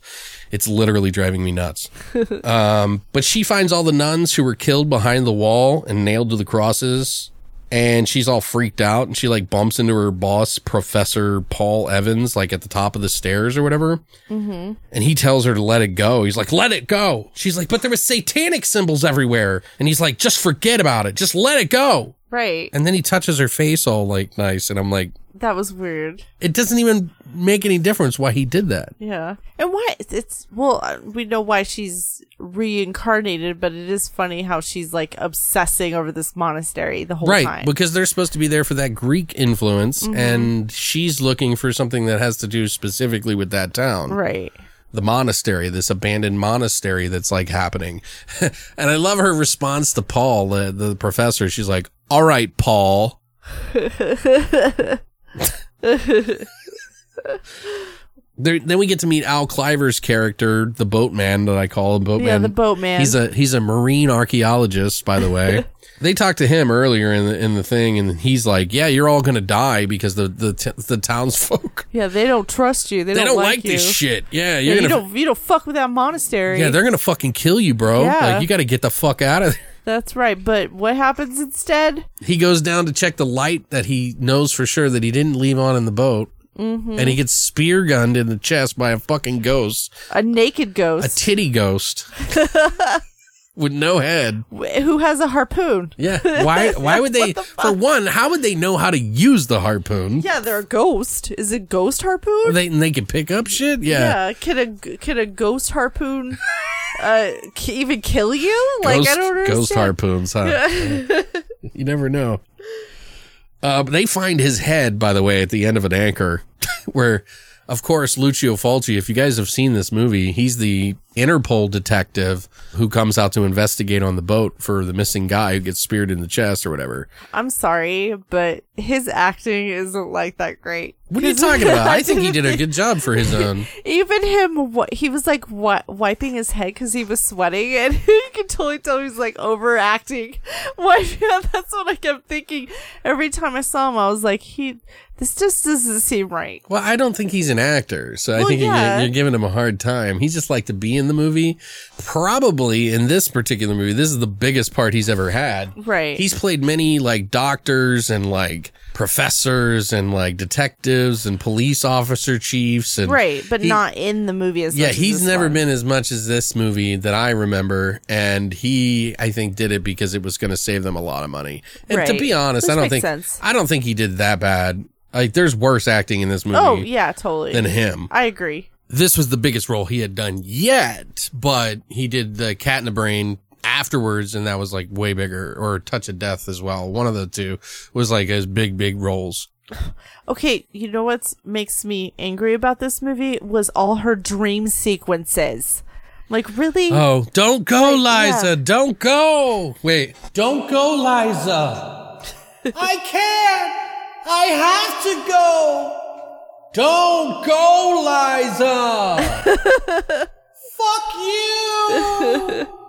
It's literally driving me nuts. um, but she finds all the nuns who were killed behind the wall and nailed to the crosses. And she's all freaked out and she like bumps into her boss, Professor Paul Evans, like at the top of the stairs or whatever. Mm-hmm. And he tells her to let it go. He's like, let it go. She's like, but there was satanic symbols everywhere. And he's like, just forget about it. Just let it go. Right. And then he touches her face all like nice. And I'm like, That was weird. it doesn't even make any difference why he did that. Yeah. And why it's well, uh, we know why she's reincarnated, but it is funny how she's like obsessing over this monastery the whole right, time. because they're supposed to be there for that Greek influence, and she's looking for something that has to do specifically with that town. right. The monastery, this abandoned monastery that's like happening. and I love her response to Paul, the, the professor. She's like, All right, Paul. There, then we get to meet Al Cliver's character, the boatman that I call him boatman. Yeah, the boatman. He's a he's a marine archaeologist, by the way. they talked to him earlier in the in the thing, and he's like, "Yeah, you're all gonna die because the the t- the townsfolk Yeah, they don't trust you. They, they don't like, you. this shit. Yeah, Yeah, you're you gonna don't you don't fuck with that monastery. yeah, they're gonna fucking kill you, bro. Yeah. Like you got to get the fuck out of there." That's right. But what happens instead? He goes down to check the light that he knows for sure that he didn't leave on in the boat. Mm-hmm. And he gets spear gunned in the chest by a fucking ghost, A naked ghost. a titty ghost with no head. who has a harpoon. Yeah. Why why would they for one, how would they know how to use the harpoon? Yeah, they're a ghost. Is it ghost harpoon? They and they can pick up shit? Yeah. yeah. Can a can a ghost harpoon uh even kill you? Like ghost, I don't understand. ghost harpoons, huh? you never know. Uh, they find his head, by the way, at the end of an anchor, where, of course, Lucio Fulci, if you guys have seen this movie, he's the Interpol detective who comes out to investigate on the boat for the missing guy who gets speared in the chest or whatever. I'm sorry, but his acting isn't like that great. What are you talking about? I think he did a good job for his own. Even him, what he was like, what wiping his head because he was sweating, and you can totally tell he's like overacting. Wiping, that's what I kept thinking every time I saw him. I was like, he, this just doesn't seem right. Well, I don't think he's an actor, so I Well, think yeah. you're, you're giving him a hard time. He just liked to be in the movie. Probably in this particular movie, this is the biggest part he's ever had. Right. He's played many like doctors and like professors and like detectives and police officer chiefs and Right, but he- not in the movie as Yeah, much as he's this never one. been as much as this movie that I remember, and he, I think, did it because it was going to save them a lot of money. And to be honest, Which I don't think sense. I don't think he did that bad. Like, there's worse acting in this movie Oh yeah, totally. than him. I agree. This was the biggest role he had done yet, but he did the Cat in the Brain afterwards, and that was like way bigger, or Touch of Death as well. One of the two was like his big, big roles. Okay, you know what makes me angry about this movie was all her dream sequences. Like really? Oh, don't go, Like, Liza! yeah. Don't go! Wait, don't go, Liza! I can't! I have to go! Don't go, Liza! Fuck you!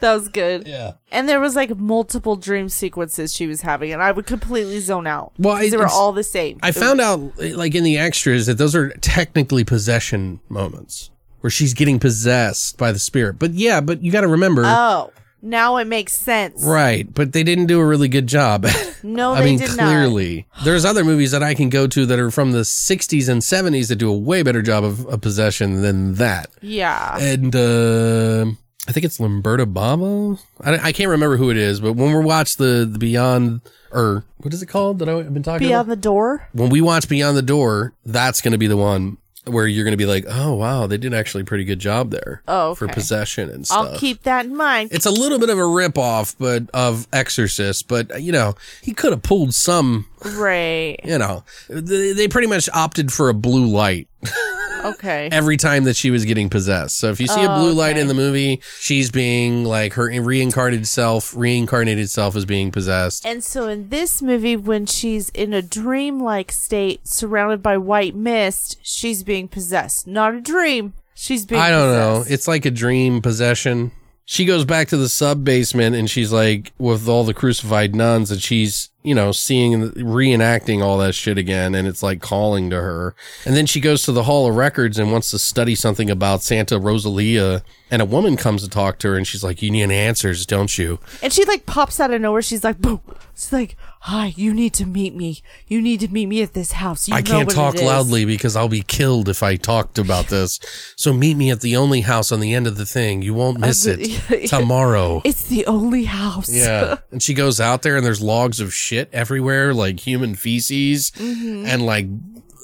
that was good. Yeah. And there was like multiple dream sequences she was having, and I would completely zone out. Well, because they were all the same. I It found out, like in the extras, that those are technically possession moments where she's getting possessed by the spirit. But yeah, but you got to remember, Oh, now it makes sense. right? But they didn't do a really good job. No, I they mean, did not. clearly, there's other movies that I can go to that are from the 60s and 70s that do a way better job of, of possession than that. Yeah. And uh, I think it's Lamberto Bava. I, I can't remember who it is, but when we watch the, the Beyond, or what is it called that I've been talking Beyond about? the door. when we watch Beyond the Door, that's going to be the one. where you're going to be like, oh wow, they did actually a pretty good job there. Oh, for possession and stuff. I'll keep that in mind. it's a little bit of a rip off, but of Exorcist. But you know, he could have pulled some. right. You know, they, they pretty much opted for a blue light Okay. every time that she was getting possessed. So if you see a oh, blue light okay. in the movie, she's being like her reincarnated self, reincarnated self is being possessed. And so in this movie, when she's in a dream-like state, surrounded by white mist, she's being possessed. Not a dream. She's being. I don't know. It's like a dream possession. She goes back to the sub basement and she's like with all the crucified nuns and she's, you know, seeing, reenacting all that shit again and it's like calling to her. And then she goes to the Hall of Records and wants to study something about Santa Rosalia. And a woman comes to talk to her and she's like, You need answers, don't you? And she like pops out of nowhere. She's like, boom. She's like, hi, you need to meet me. You need to meet me at this house. You I can't talk it is." loudly because I'll be killed if I talked about this. So meet me at the only house on the end of the thing. You won't miss the- it tomorrow. It's the only house. Yeah. and she goes out there and there's logs of shit everywhere, like human feces. Mm-hmm. And like,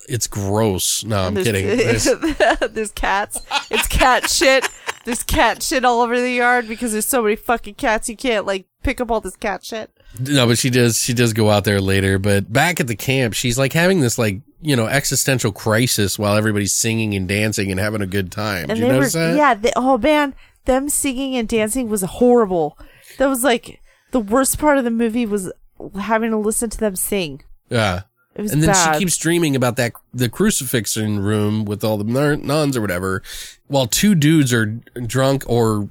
it's gross. No, I'm kidding. There's, There's- there's cats. It's cat shit. There's cat shit all over the yard because there's so many fucking cats. You can't like pick up all this cat shit. no, but she does, she does go out there later. But back at the camp, she's like having this like, you know, existential crisis while everybody's singing and dancing and having a good time. And Did you they were, that? yeah. They, oh man, them singing and dancing was horrible. That was like the worst part of the movie was having to listen to them sing. Yeah. It was and then bad. she keeps dreaming about that the crucifixion room with all the nuns or whatever, while two dudes are drunk or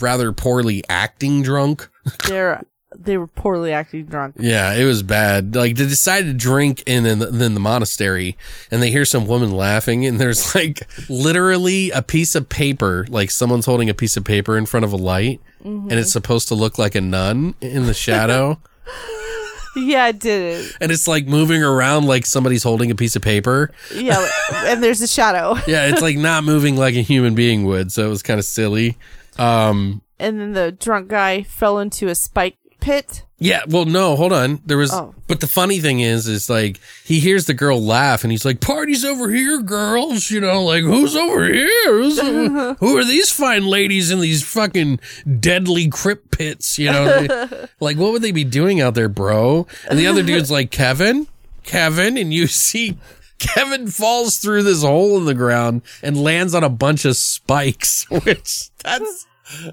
rather poorly acting drunk. They're they were poorly acting drunk. Yeah, it was bad. Like they decided to drink in in the, in the monastery, and they hear some woman laughing, and there's like literally a piece of paper, like someone's holding a piece of paper in front of a light, mm-hmm. and it's supposed to look like a nun in the shadow. Yeah, I did it. and it's like moving around like somebody's holding a piece of paper. Yeah, and there's a shadow. Yeah, it's like not moving like a human being would, so it was kind of silly. Um And then the drunk guy fell into a spike pit. yeah, well no, hold on. There was Oh. but the funny thing is is like he hears the girl laugh and he's like, Party's over here, girls, you know, like who's over here? Who's, who are these fine ladies in these fucking deadly crypt pits, you know? Like what would they be doing out there, bro? And the other dude's like, Kevin? Kevin, and you see Kevin falls through this hole in the ground and lands on a bunch of spikes, which that's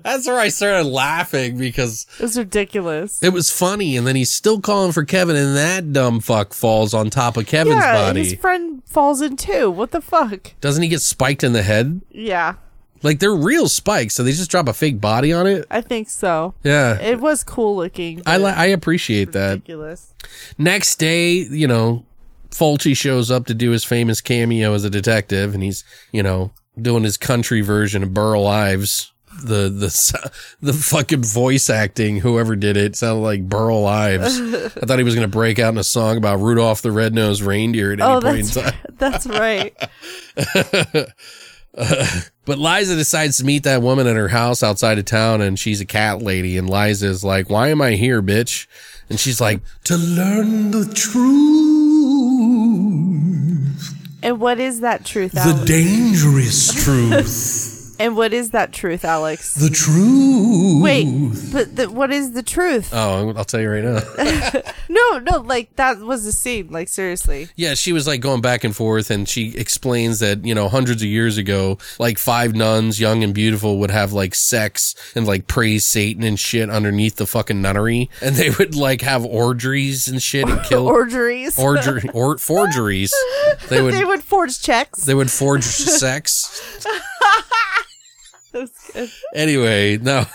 that's where I started laughing because It was ridiculous. it was funny, and then he's still calling for Kevin, and that dumb fuck falls on top of Kevin's yeah, body. his friend falls in too. What the fuck? Doesn't he get spiked in the head? Yeah, Like they're real spikes, so they just drop a fake body on it. I think so. Yeah, It was cool looking. I li- I appreciate that. ridiculous. Next day, you know, Fulci shows up to do his famous cameo as a detective, and he's you know doing his country version of Burl Ives. The the the fucking voice acting, whoever did it, sounded like Burl Ives. I thought he was gonna break out in a song about Rudolph the Red-Nosed Reindeer at any Oh, point in that's time. that's right. But Liza decides to meet that woman at her house outside of town, and she's a cat lady. And Liza's like, "Why am I here, bitch?" And she's like, "To learn the truth, And what is that truth, the dangerous truth, and what is that truth, Alex? the truth." Wait, but the, what is the truth? Oh, I'll tell you right now. No, no, like that was the scene. Like seriously. Yeah, she was like going back and forth, and she explains that, you know, hundreds of years ago, like five nuns, young and beautiful, would have like sex and like praise Satan and shit underneath the fucking nunnery. And they would like have orgies and shit and kill Orgeries. orger, or forgeries. They would, they would forge checks. they would forge sex. That was good. Anyway, no,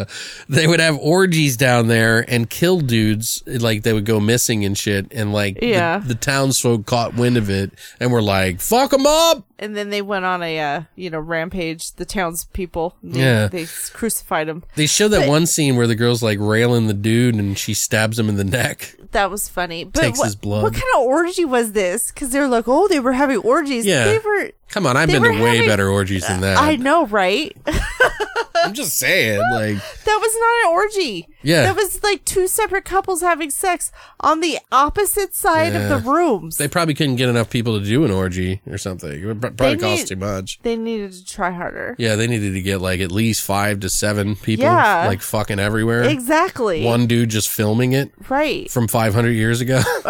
they would have orgies down there and kill dudes. Like they would go missing and shit. And like, the- Yeah. the, townsfolk caught wind of it and were like, fuck them up. And then they went on a uh, you know rampage. The townspeople. They, Yeah. They crucified them. They show that one scene where the girl's like railing the dude and she stabs him in the neck. That was funny. But Takes what, his blood. What kind of orgy was this? Because they're like, oh, they were having orgies. Yeah. They were. Come on, I've been to way having- better orgies than that. I know, right? I'm just saying, like, that was not an orgy. Yeah. That was like two separate couples having sex on the opposite side of the rooms. They probably couldn't get enough people to do an orgy or something. It would probably They cost need- too much. They needed to try harder. Yeah, they needed to get like at least five to seven people, Yeah. like fucking everywhere. Exactly. One dude just filming it Right. from 500 years ago.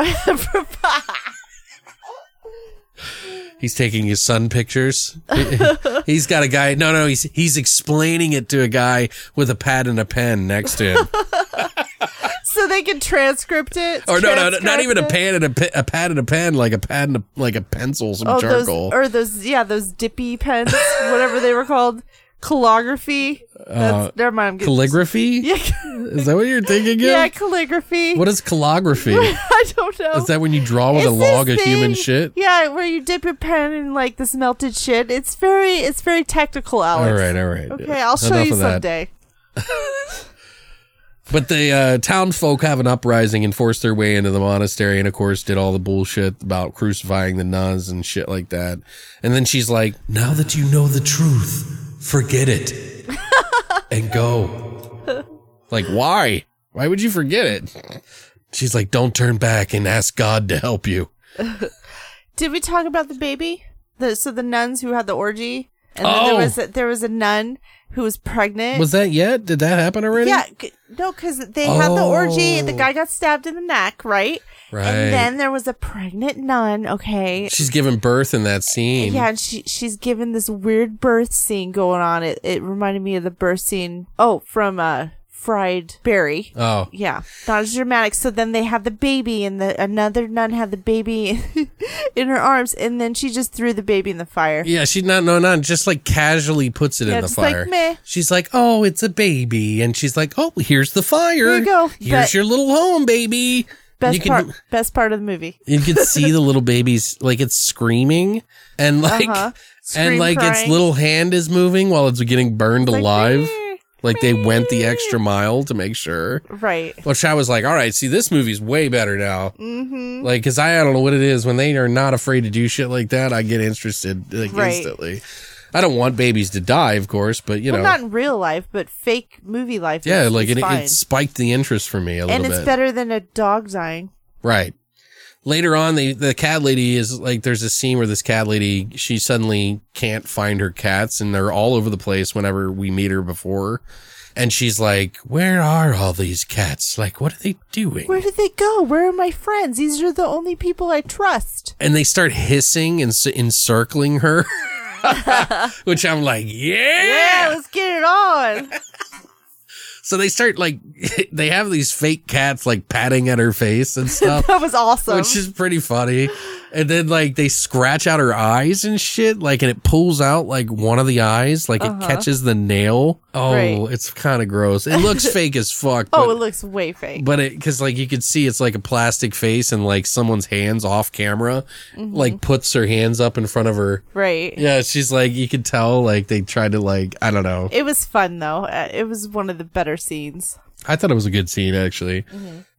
He's taking his son pictures. he's got a guy. No, no, he's he's explaining it to a guy with a pad and a pen next to him. so they can transcript it. or no, no, no, not even a pen and a, pe- a pad and a pen, like a pad and a, like a pencil, some Oh, those charcoal. or those yeah, those dippy pens, whatever they were called, calligraphy. That's, never mind. I'm getting, Uh, Calligraphy? Yeah, Is that what you're thinking yeah, of? calligraphy. What is calligraphy? I don't know. Is that when you draw with a It's log of human shit? Yeah, where you dip your pen in like this melted shit. It's very, it's very technical, Alex. All right, all right. Okay, I'll show Enough you someday. But the uh, townsfolk have an uprising and force their way into the monastery, and of course, did all the bullshit about crucifying the nuns and shit like that. And then she's like, "Now that you know the truth, forget it and go." like, why? Why would you forget it? She's like, "Don't turn back and ask God to help you." Did we talk about the baby? The so the nuns who had the orgy, and then Oh. there was a, there was a nun who was pregnant. Was that yet? Did that happen already? yeah, c- no, because they had the orgy. The Oh. guy got stabbed in the neck, right? Right. And then there was a pregnant nun. Okay. She's giving birth in that scene. Yeah, and she she's given this weird birth scene going on. It it reminded me of the birth scene. Oh, from uh, Fried Barry. Oh. Yeah, not as dramatic. So then they have the baby, and the another nun had the baby in her arms, and then she just threw the baby in the fire. Yeah, she's not no not just like casually puts it Yeah, in the just like, fire. meh. She's like, "Oh, it's a baby," and she's like, "Oh, here's the fire. Here you go. Here's But- your little home, baby." Best you part, best part of the movie. you can see the little baby's like it's screaming and like Uh-huh. and like its little hand is moving while it's getting burned Like, alive. "Meh, Like they went the extra mile to make sure. Right. Which I was like, all right, see, this movie's way better now. Mm-hmm. Like, cause I, I don't know what it is. When they are not afraid to do shit like that, I get interested like Right. instantly. I don't want babies to die, of course, but you Well, know, not in real life, but fake movie life. yeah, is- like it, it spiked the interest for me a little bit. and it's bit. better than a dog dying. Right. Later on, the the cat lady is like, there's a scene where this cat lady, she suddenly can't find her cats and they're all over the place whenever we meet her before. And she's like, where are all these cats? Like, what are they doing? Where did they go? Where are my friends? These are the only people I trust. and they start hissing and encircling her, which I'm like, Yeah, yeah. let's get it on. So they start like, they have these fake cats like patting at her face and stuff. that was awesome. which is pretty funny. And then like they scratch out her eyes and shit, like and it pulls out like one of the eyes, like it catches the nail. Oh, Uh-huh. Right. it's kind of gross. It looks fake as fuck. oh, it looks way fake. but it because like you could see it's like a plastic face and like someone's hands off camera, Mm-hmm. like puts her hands up in front of her. right. Yeah, she's like you could tell like they tried to like I don't know. It was fun though. Uh, It was one of the better scenes. I thought it was a good scene actually.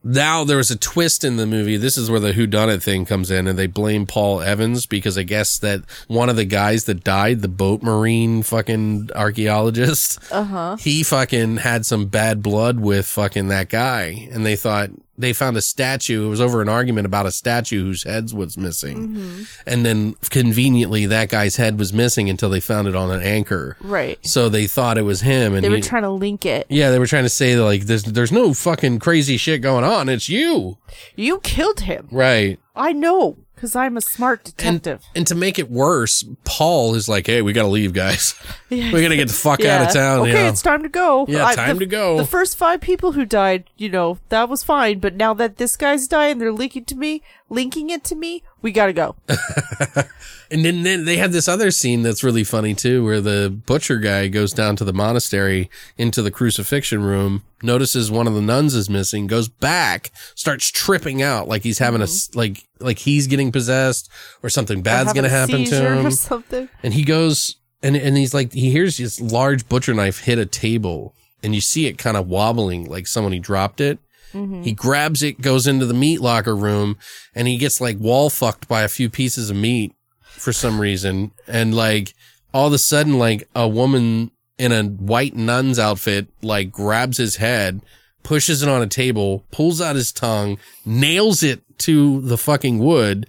Now there was a twist in the movie. This is where the whodunit thing comes in, and they blame Paul Evans because I guess that one of the guys that died, the boat marine fucking archaeologist, uh-huh. he fucking had some bad blood with fucking that guy, and they thought they found a statue. It was over an argument about a statue whose head was missing, mm-hmm. and then conveniently that guy's head was missing until they found it on an anchor. Right. So they thought it was him, and They were he- trying to link it. yeah, they were trying to say like there's there's no fucking crazy shit going on. It's you, You killed him. right? I know, because I'm a smart detective. and to make it worse, Paul is like, "Hey, we gotta leave, guys. we gotta get the fuck out of town." Okay, you know? it's time to go. Yeah, time the, to go. The first five people who died, you know, that was fine. But now that this guy's dying, they're leaking to me, linking it to me. We gotta go. And then, then they have this other scene that's really funny too, where the butcher guy goes down to the monastery into the crucifixion room, notices one of the nuns is missing, goes back, starts tripping out like he's having a mm-hmm. like like he's getting possessed or something bad's gonna happen to him. or something. And he goes and and he's like he hears this large butcher knife hit a table and you see it kind of wobbling like someone he dropped it. Mm-hmm. He grabs it, goes into the meat locker room, and he gets like wall fucked by a few pieces of meat for some reason. And like all of a sudden, like a woman in a white nun's outfit like grabs his head, pushes it on a table, pulls out his tongue, nails it to the fucking wood,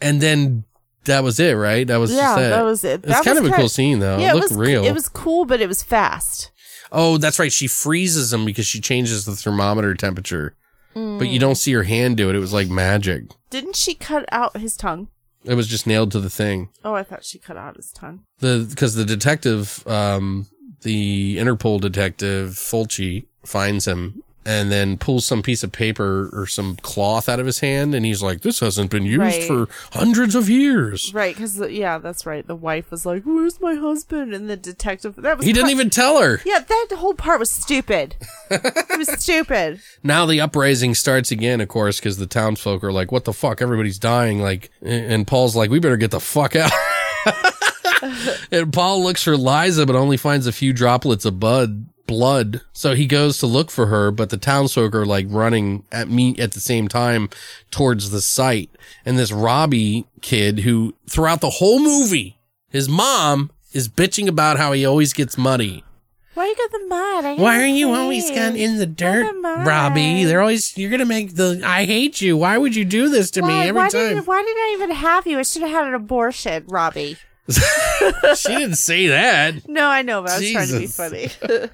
and then that was it, right? That was Yeah, just it. that was it. It's That kind was of a kinda- cool scene though. yeah, it it looked was real. It was cool, but it was fast. Oh, that's right. She freezes him because she changes the thermometer temperature. But you don't see her hand do it. It was like magic. Didn't she cut out his tongue? It was just nailed to the thing. Oh, I thought she cut out his tongue. The because the detective, um, the Interpol detective Fulci finds him and then pulls some piece of paper or some cloth out of his hand, and he's like, "This hasn't been used Right. for hundreds of years." Right, because yeah, that's right. The wife was like, "Where's my husband?" And the detective that was He didn't part- even tell her. Yeah, that whole part was stupid. it was stupid. Now the uprising starts again, of course, because the townsfolk are like, "What the fuck? Everybody's dying!" Like, and Paul's like, "We better get the fuck out." and Paul looks for Liza, but only finds a few droplets of bud blood. So he goes to look for her, but the townsfolk are like running at me at the same time towards the site. And this Robbie kid, who throughout the whole movie, his mom is bitching about how he always gets muddy. Why you got the mud? Why are you always gone in the dirt, the. Robbie? They're always you're gonna make the I hate you. Why would you do this to me Why, every why time? Did, why did I even have you? I should have had an abortion, Robbie. she didn't say that. No, I know, but I was trying to be funny.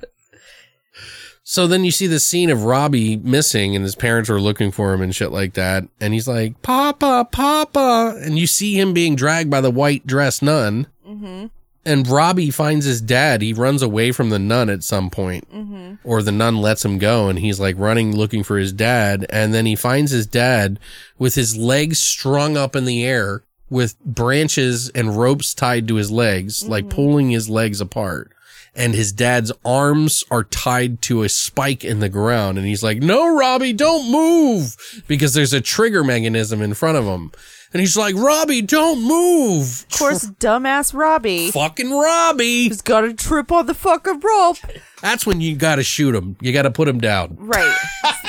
So then you see the scene of Robbie missing and his parents are looking for him and shit like that. And he's like, Papa, Papa. And you see him being dragged by the white dress nun. Mm-hmm. And Robbie finds his dad. He runs away from the nun at some point. Mm-hmm. Or the nun lets him go and he's like running looking for his dad. And then he finds his dad with his legs strung up in the air with branches and ropes tied to his legs, like pulling his legs apart. And his dad's arms are tied to a spike in the ground. And he's like, no, Robbie, don't move because there's a trigger mechanism in front of him. And he's like, Robbie, don't move. Of course, dumbass Robbie Fucking Robbie. He's got to trip on the fucking rope. That's when you got to shoot him. You got to put him down. Right.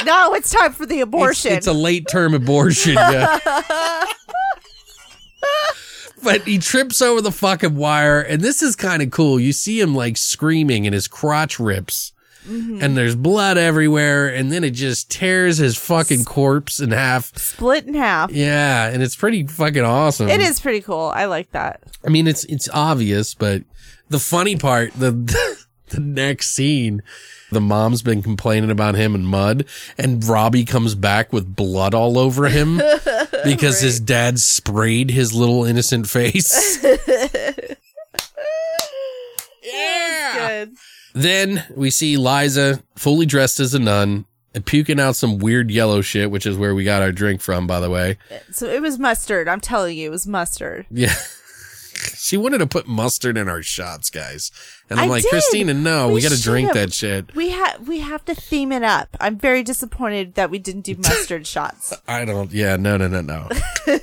now it's time for the It's, abortion. it's a late term abortion. Yeah. but he trips over the fucking wire, and this is kind of cool. You see him like screaming, and his crotch rips, mm-hmm. and there's blood everywhere, and then it just tears his fucking corpse in half. Split in half. Yeah, and it's pretty fucking awesome. It is pretty cool. I like that. I mean, it's it's obvious, but the funny part, the the next scene, the mom's been complaining about him and mud, and Robbie comes back with blood all over him because his dad sprayed his little innocent face. yeah. Then we see Liza fully dressed as a nun. And puking out some weird yellow shit, which is where we got our drink from, by the way. So it was mustard. I'm telling you, it was mustard. Yeah. She wanted to put mustard in our shots, guys. And I'm I like, did. Christina, no, we, We got to drink that shit. We have we have to theme it up. I'm very disappointed that we didn't do mustard shots. I don't, yeah, no, no, no, no.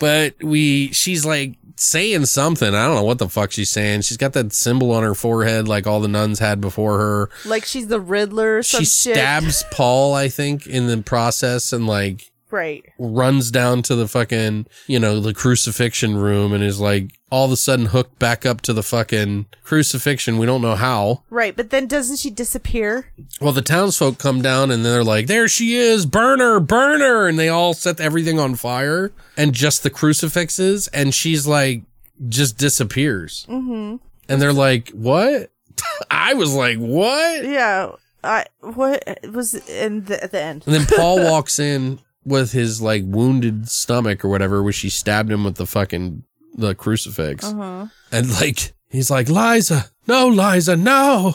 but we, she's like saying something. I don't know what the fuck she's saying. She's got that symbol on her forehead like all the nuns had before her. Like she's the Riddler or some She shit. stabs Paul, I think, in the process and like Right. runs down to the fucking, you know, the crucifixion room and is like all of a sudden hooked back up to the fucking crucifixion. We don't know how. Right. But then doesn't she disappear? Well, the townsfolk come down and they're like, there she is, burner, burner. And they all set everything on fire and just the crucifixes. And she's like, just disappears. Mm-hmm. And they're like, what? I was like, what? Yeah. I what was in the at the end? And then Paul walks in with his like wounded stomach or whatever, where she stabbed him with the fucking the crucifix. Uh-huh. And like he's like, Liza, no, Liza, no.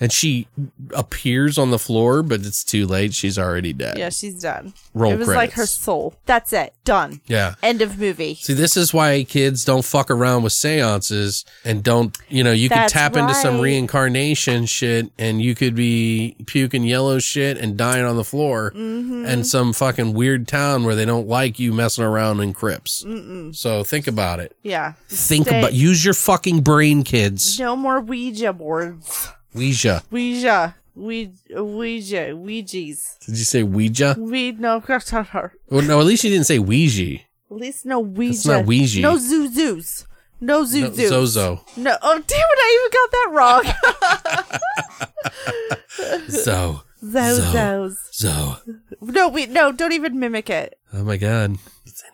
And she appears on the floor, but it's too late. She's already dead. Yeah, she's done. Roll it was like her soul. That's it. Done. Yeah. End of movie. See, this is why kids don't fuck around with seances and don't, you know, you could That's tap into some right. reincarnation shit and you could be puking yellow shit and dying on the floor Mm-hmm. and some fucking weird town where they don't like you messing around in crypts. So think about it. Yeah. Think Stay- about, use your fucking brain, kids. No more Ouija boards. Ouija. Ouija. Ouija. Ouija. Ouija's. Did you say Ouija? We no. At Well, no, at least you didn't say Ouija. At least no Ouija. It's not Ouija. No Zuzus. No Zuzus. No, Zozo. No. Oh damn it! I even got that wrong. So, Zozos. So, No, wait, no, don't even mimic it. oh my god, it's in here now.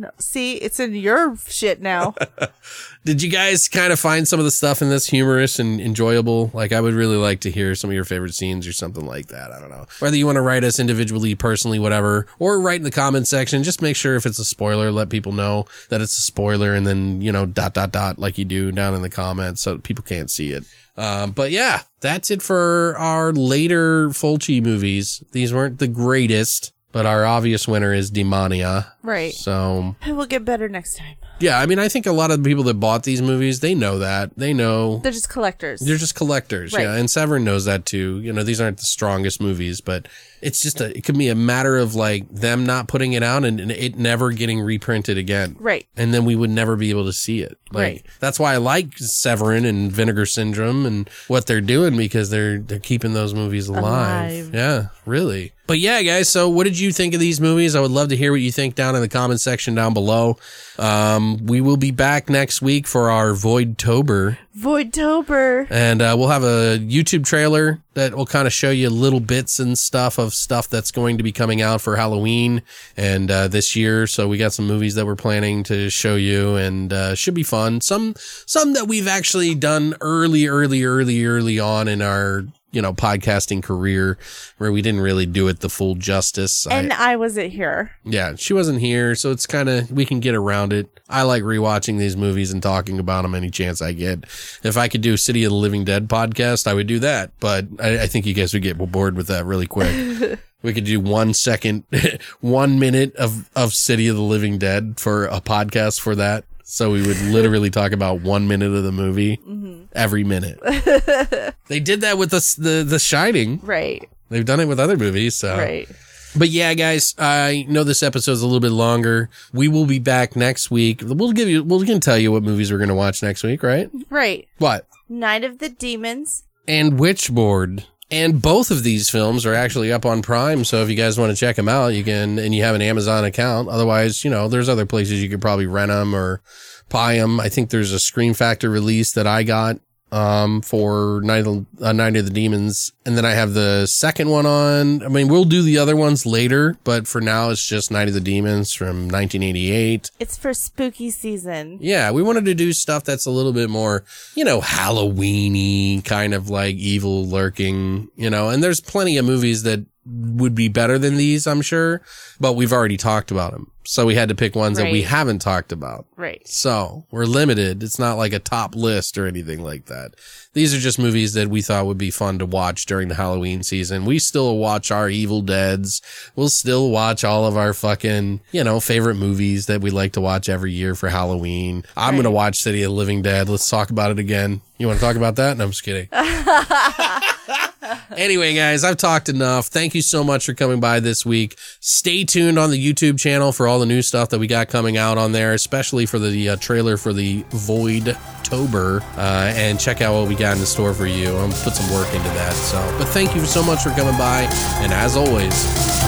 No, see, it's in your shit now. Did you guys kind of find some of the stuff in this humorous and enjoyable? Like, I would really like to hear some of your favorite scenes or something like that. I don't know. Whether you want to write us individually, personally, whatever, or write in the comment section. Just make sure if it's a spoiler, let people know that it's a spoiler and then, you know, dot, dot, dot, like you do down in the comments so people can't see it. Um, but yeah, that's it for our later Fulci movies. These weren't the greatest, but our obvious winner is Demonia. right. So We'll get better next time. yeah, I mean, I think a lot of the people that bought these movies, they know that. They know They're just collectors. they're just collectors. Right. Yeah. And Severin knows that too. You know, these aren't the strongest movies, but it's just a, it could be a matter of like them not putting it out and, and it never getting reprinted again. right. And then we would never be able to see it. Like, Right. That's why I like Severin and Vinegar Syndrome and what they're doing because they're they're keeping those movies alive. Alive. Yeah, really. But yeah, guys. So, what did you think of these movies? I would love to hear what you think down in the comment section down below. Um, we will be back next week for our Void Tober, Voidtober. and uh, we'll have a YouTube trailer that will kind of show you little bits and stuff of stuff that's going to be coming out for Halloween and uh, this year. So we got some movies that we're planning to show you, and uh, should be fun. Some some that we've actually done early, early, early, early on in our you know podcasting career, where we didn't really do it the full justice. I- And I wasn't here. yeah, she wasn't here, so it's kind of we can get around it. I like rewatching these movies and talking about them any chance I get. If I could do City of the Living Dead podcast, I would do that, but I, I think you guys would get bored with that really quick. we could do one second, one minute of of City of the Living Dead for a podcast for that. So we would literally talk about one minute of the movie mm-hmm. every minute. they did that with the the The Shining. Right. They've done it with other movies. So Right. but yeah, guys, I know this episode's a little bit longer. We will be back next week. We'll give you, we'll can tell you what movies we're going to watch next week, right? Right. What? Night of the Demons. And Witchboard. And both of these films are actually up on Prime. So if you guys want to check them out, you can, and you have an Amazon account. Otherwise, you know, there's other places you could probably rent them or buy them. I think there's a Scream Factory release that I got um for Night of, uh, Night of the Demons. And then I have the second one on. I mean we'll do the other ones later but for now it's just Night of the Demons from 1988 It's for spooky season. yeah we wanted to do stuff that's a little bit more you know Halloweeny kind of like evil lurking you know and there's plenty of movies that would be better than these I'm sure but we've already talked about them so we had to pick ones that we Right. haven't talked about Right. so we're limited. It's not like a top list or anything like that. These are just movies that we thought would be fun to watch during the Halloween season. We still watch our Evil Deads. We'll still watch all of our fucking, you know, favorite movies that we like to watch every year for Halloween. I'm going to watch City of the Living Dead. Let's talk about it again. You want to talk about that? No, I'm just kidding. Anyway, guys, I've talked enough. Thank you so much for coming by this week. Stay tuned on the YouTube channel for all the new stuff that we got coming out on there, especially for the uh, trailer for the Void Tober. Uh, and check out what we got in the store for you. I'm put some work into that. So, but thank you so much for coming by. And as always,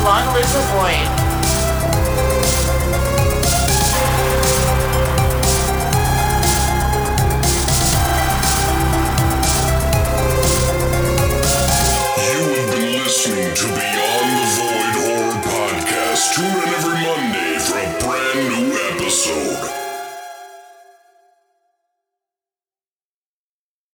Long live the void.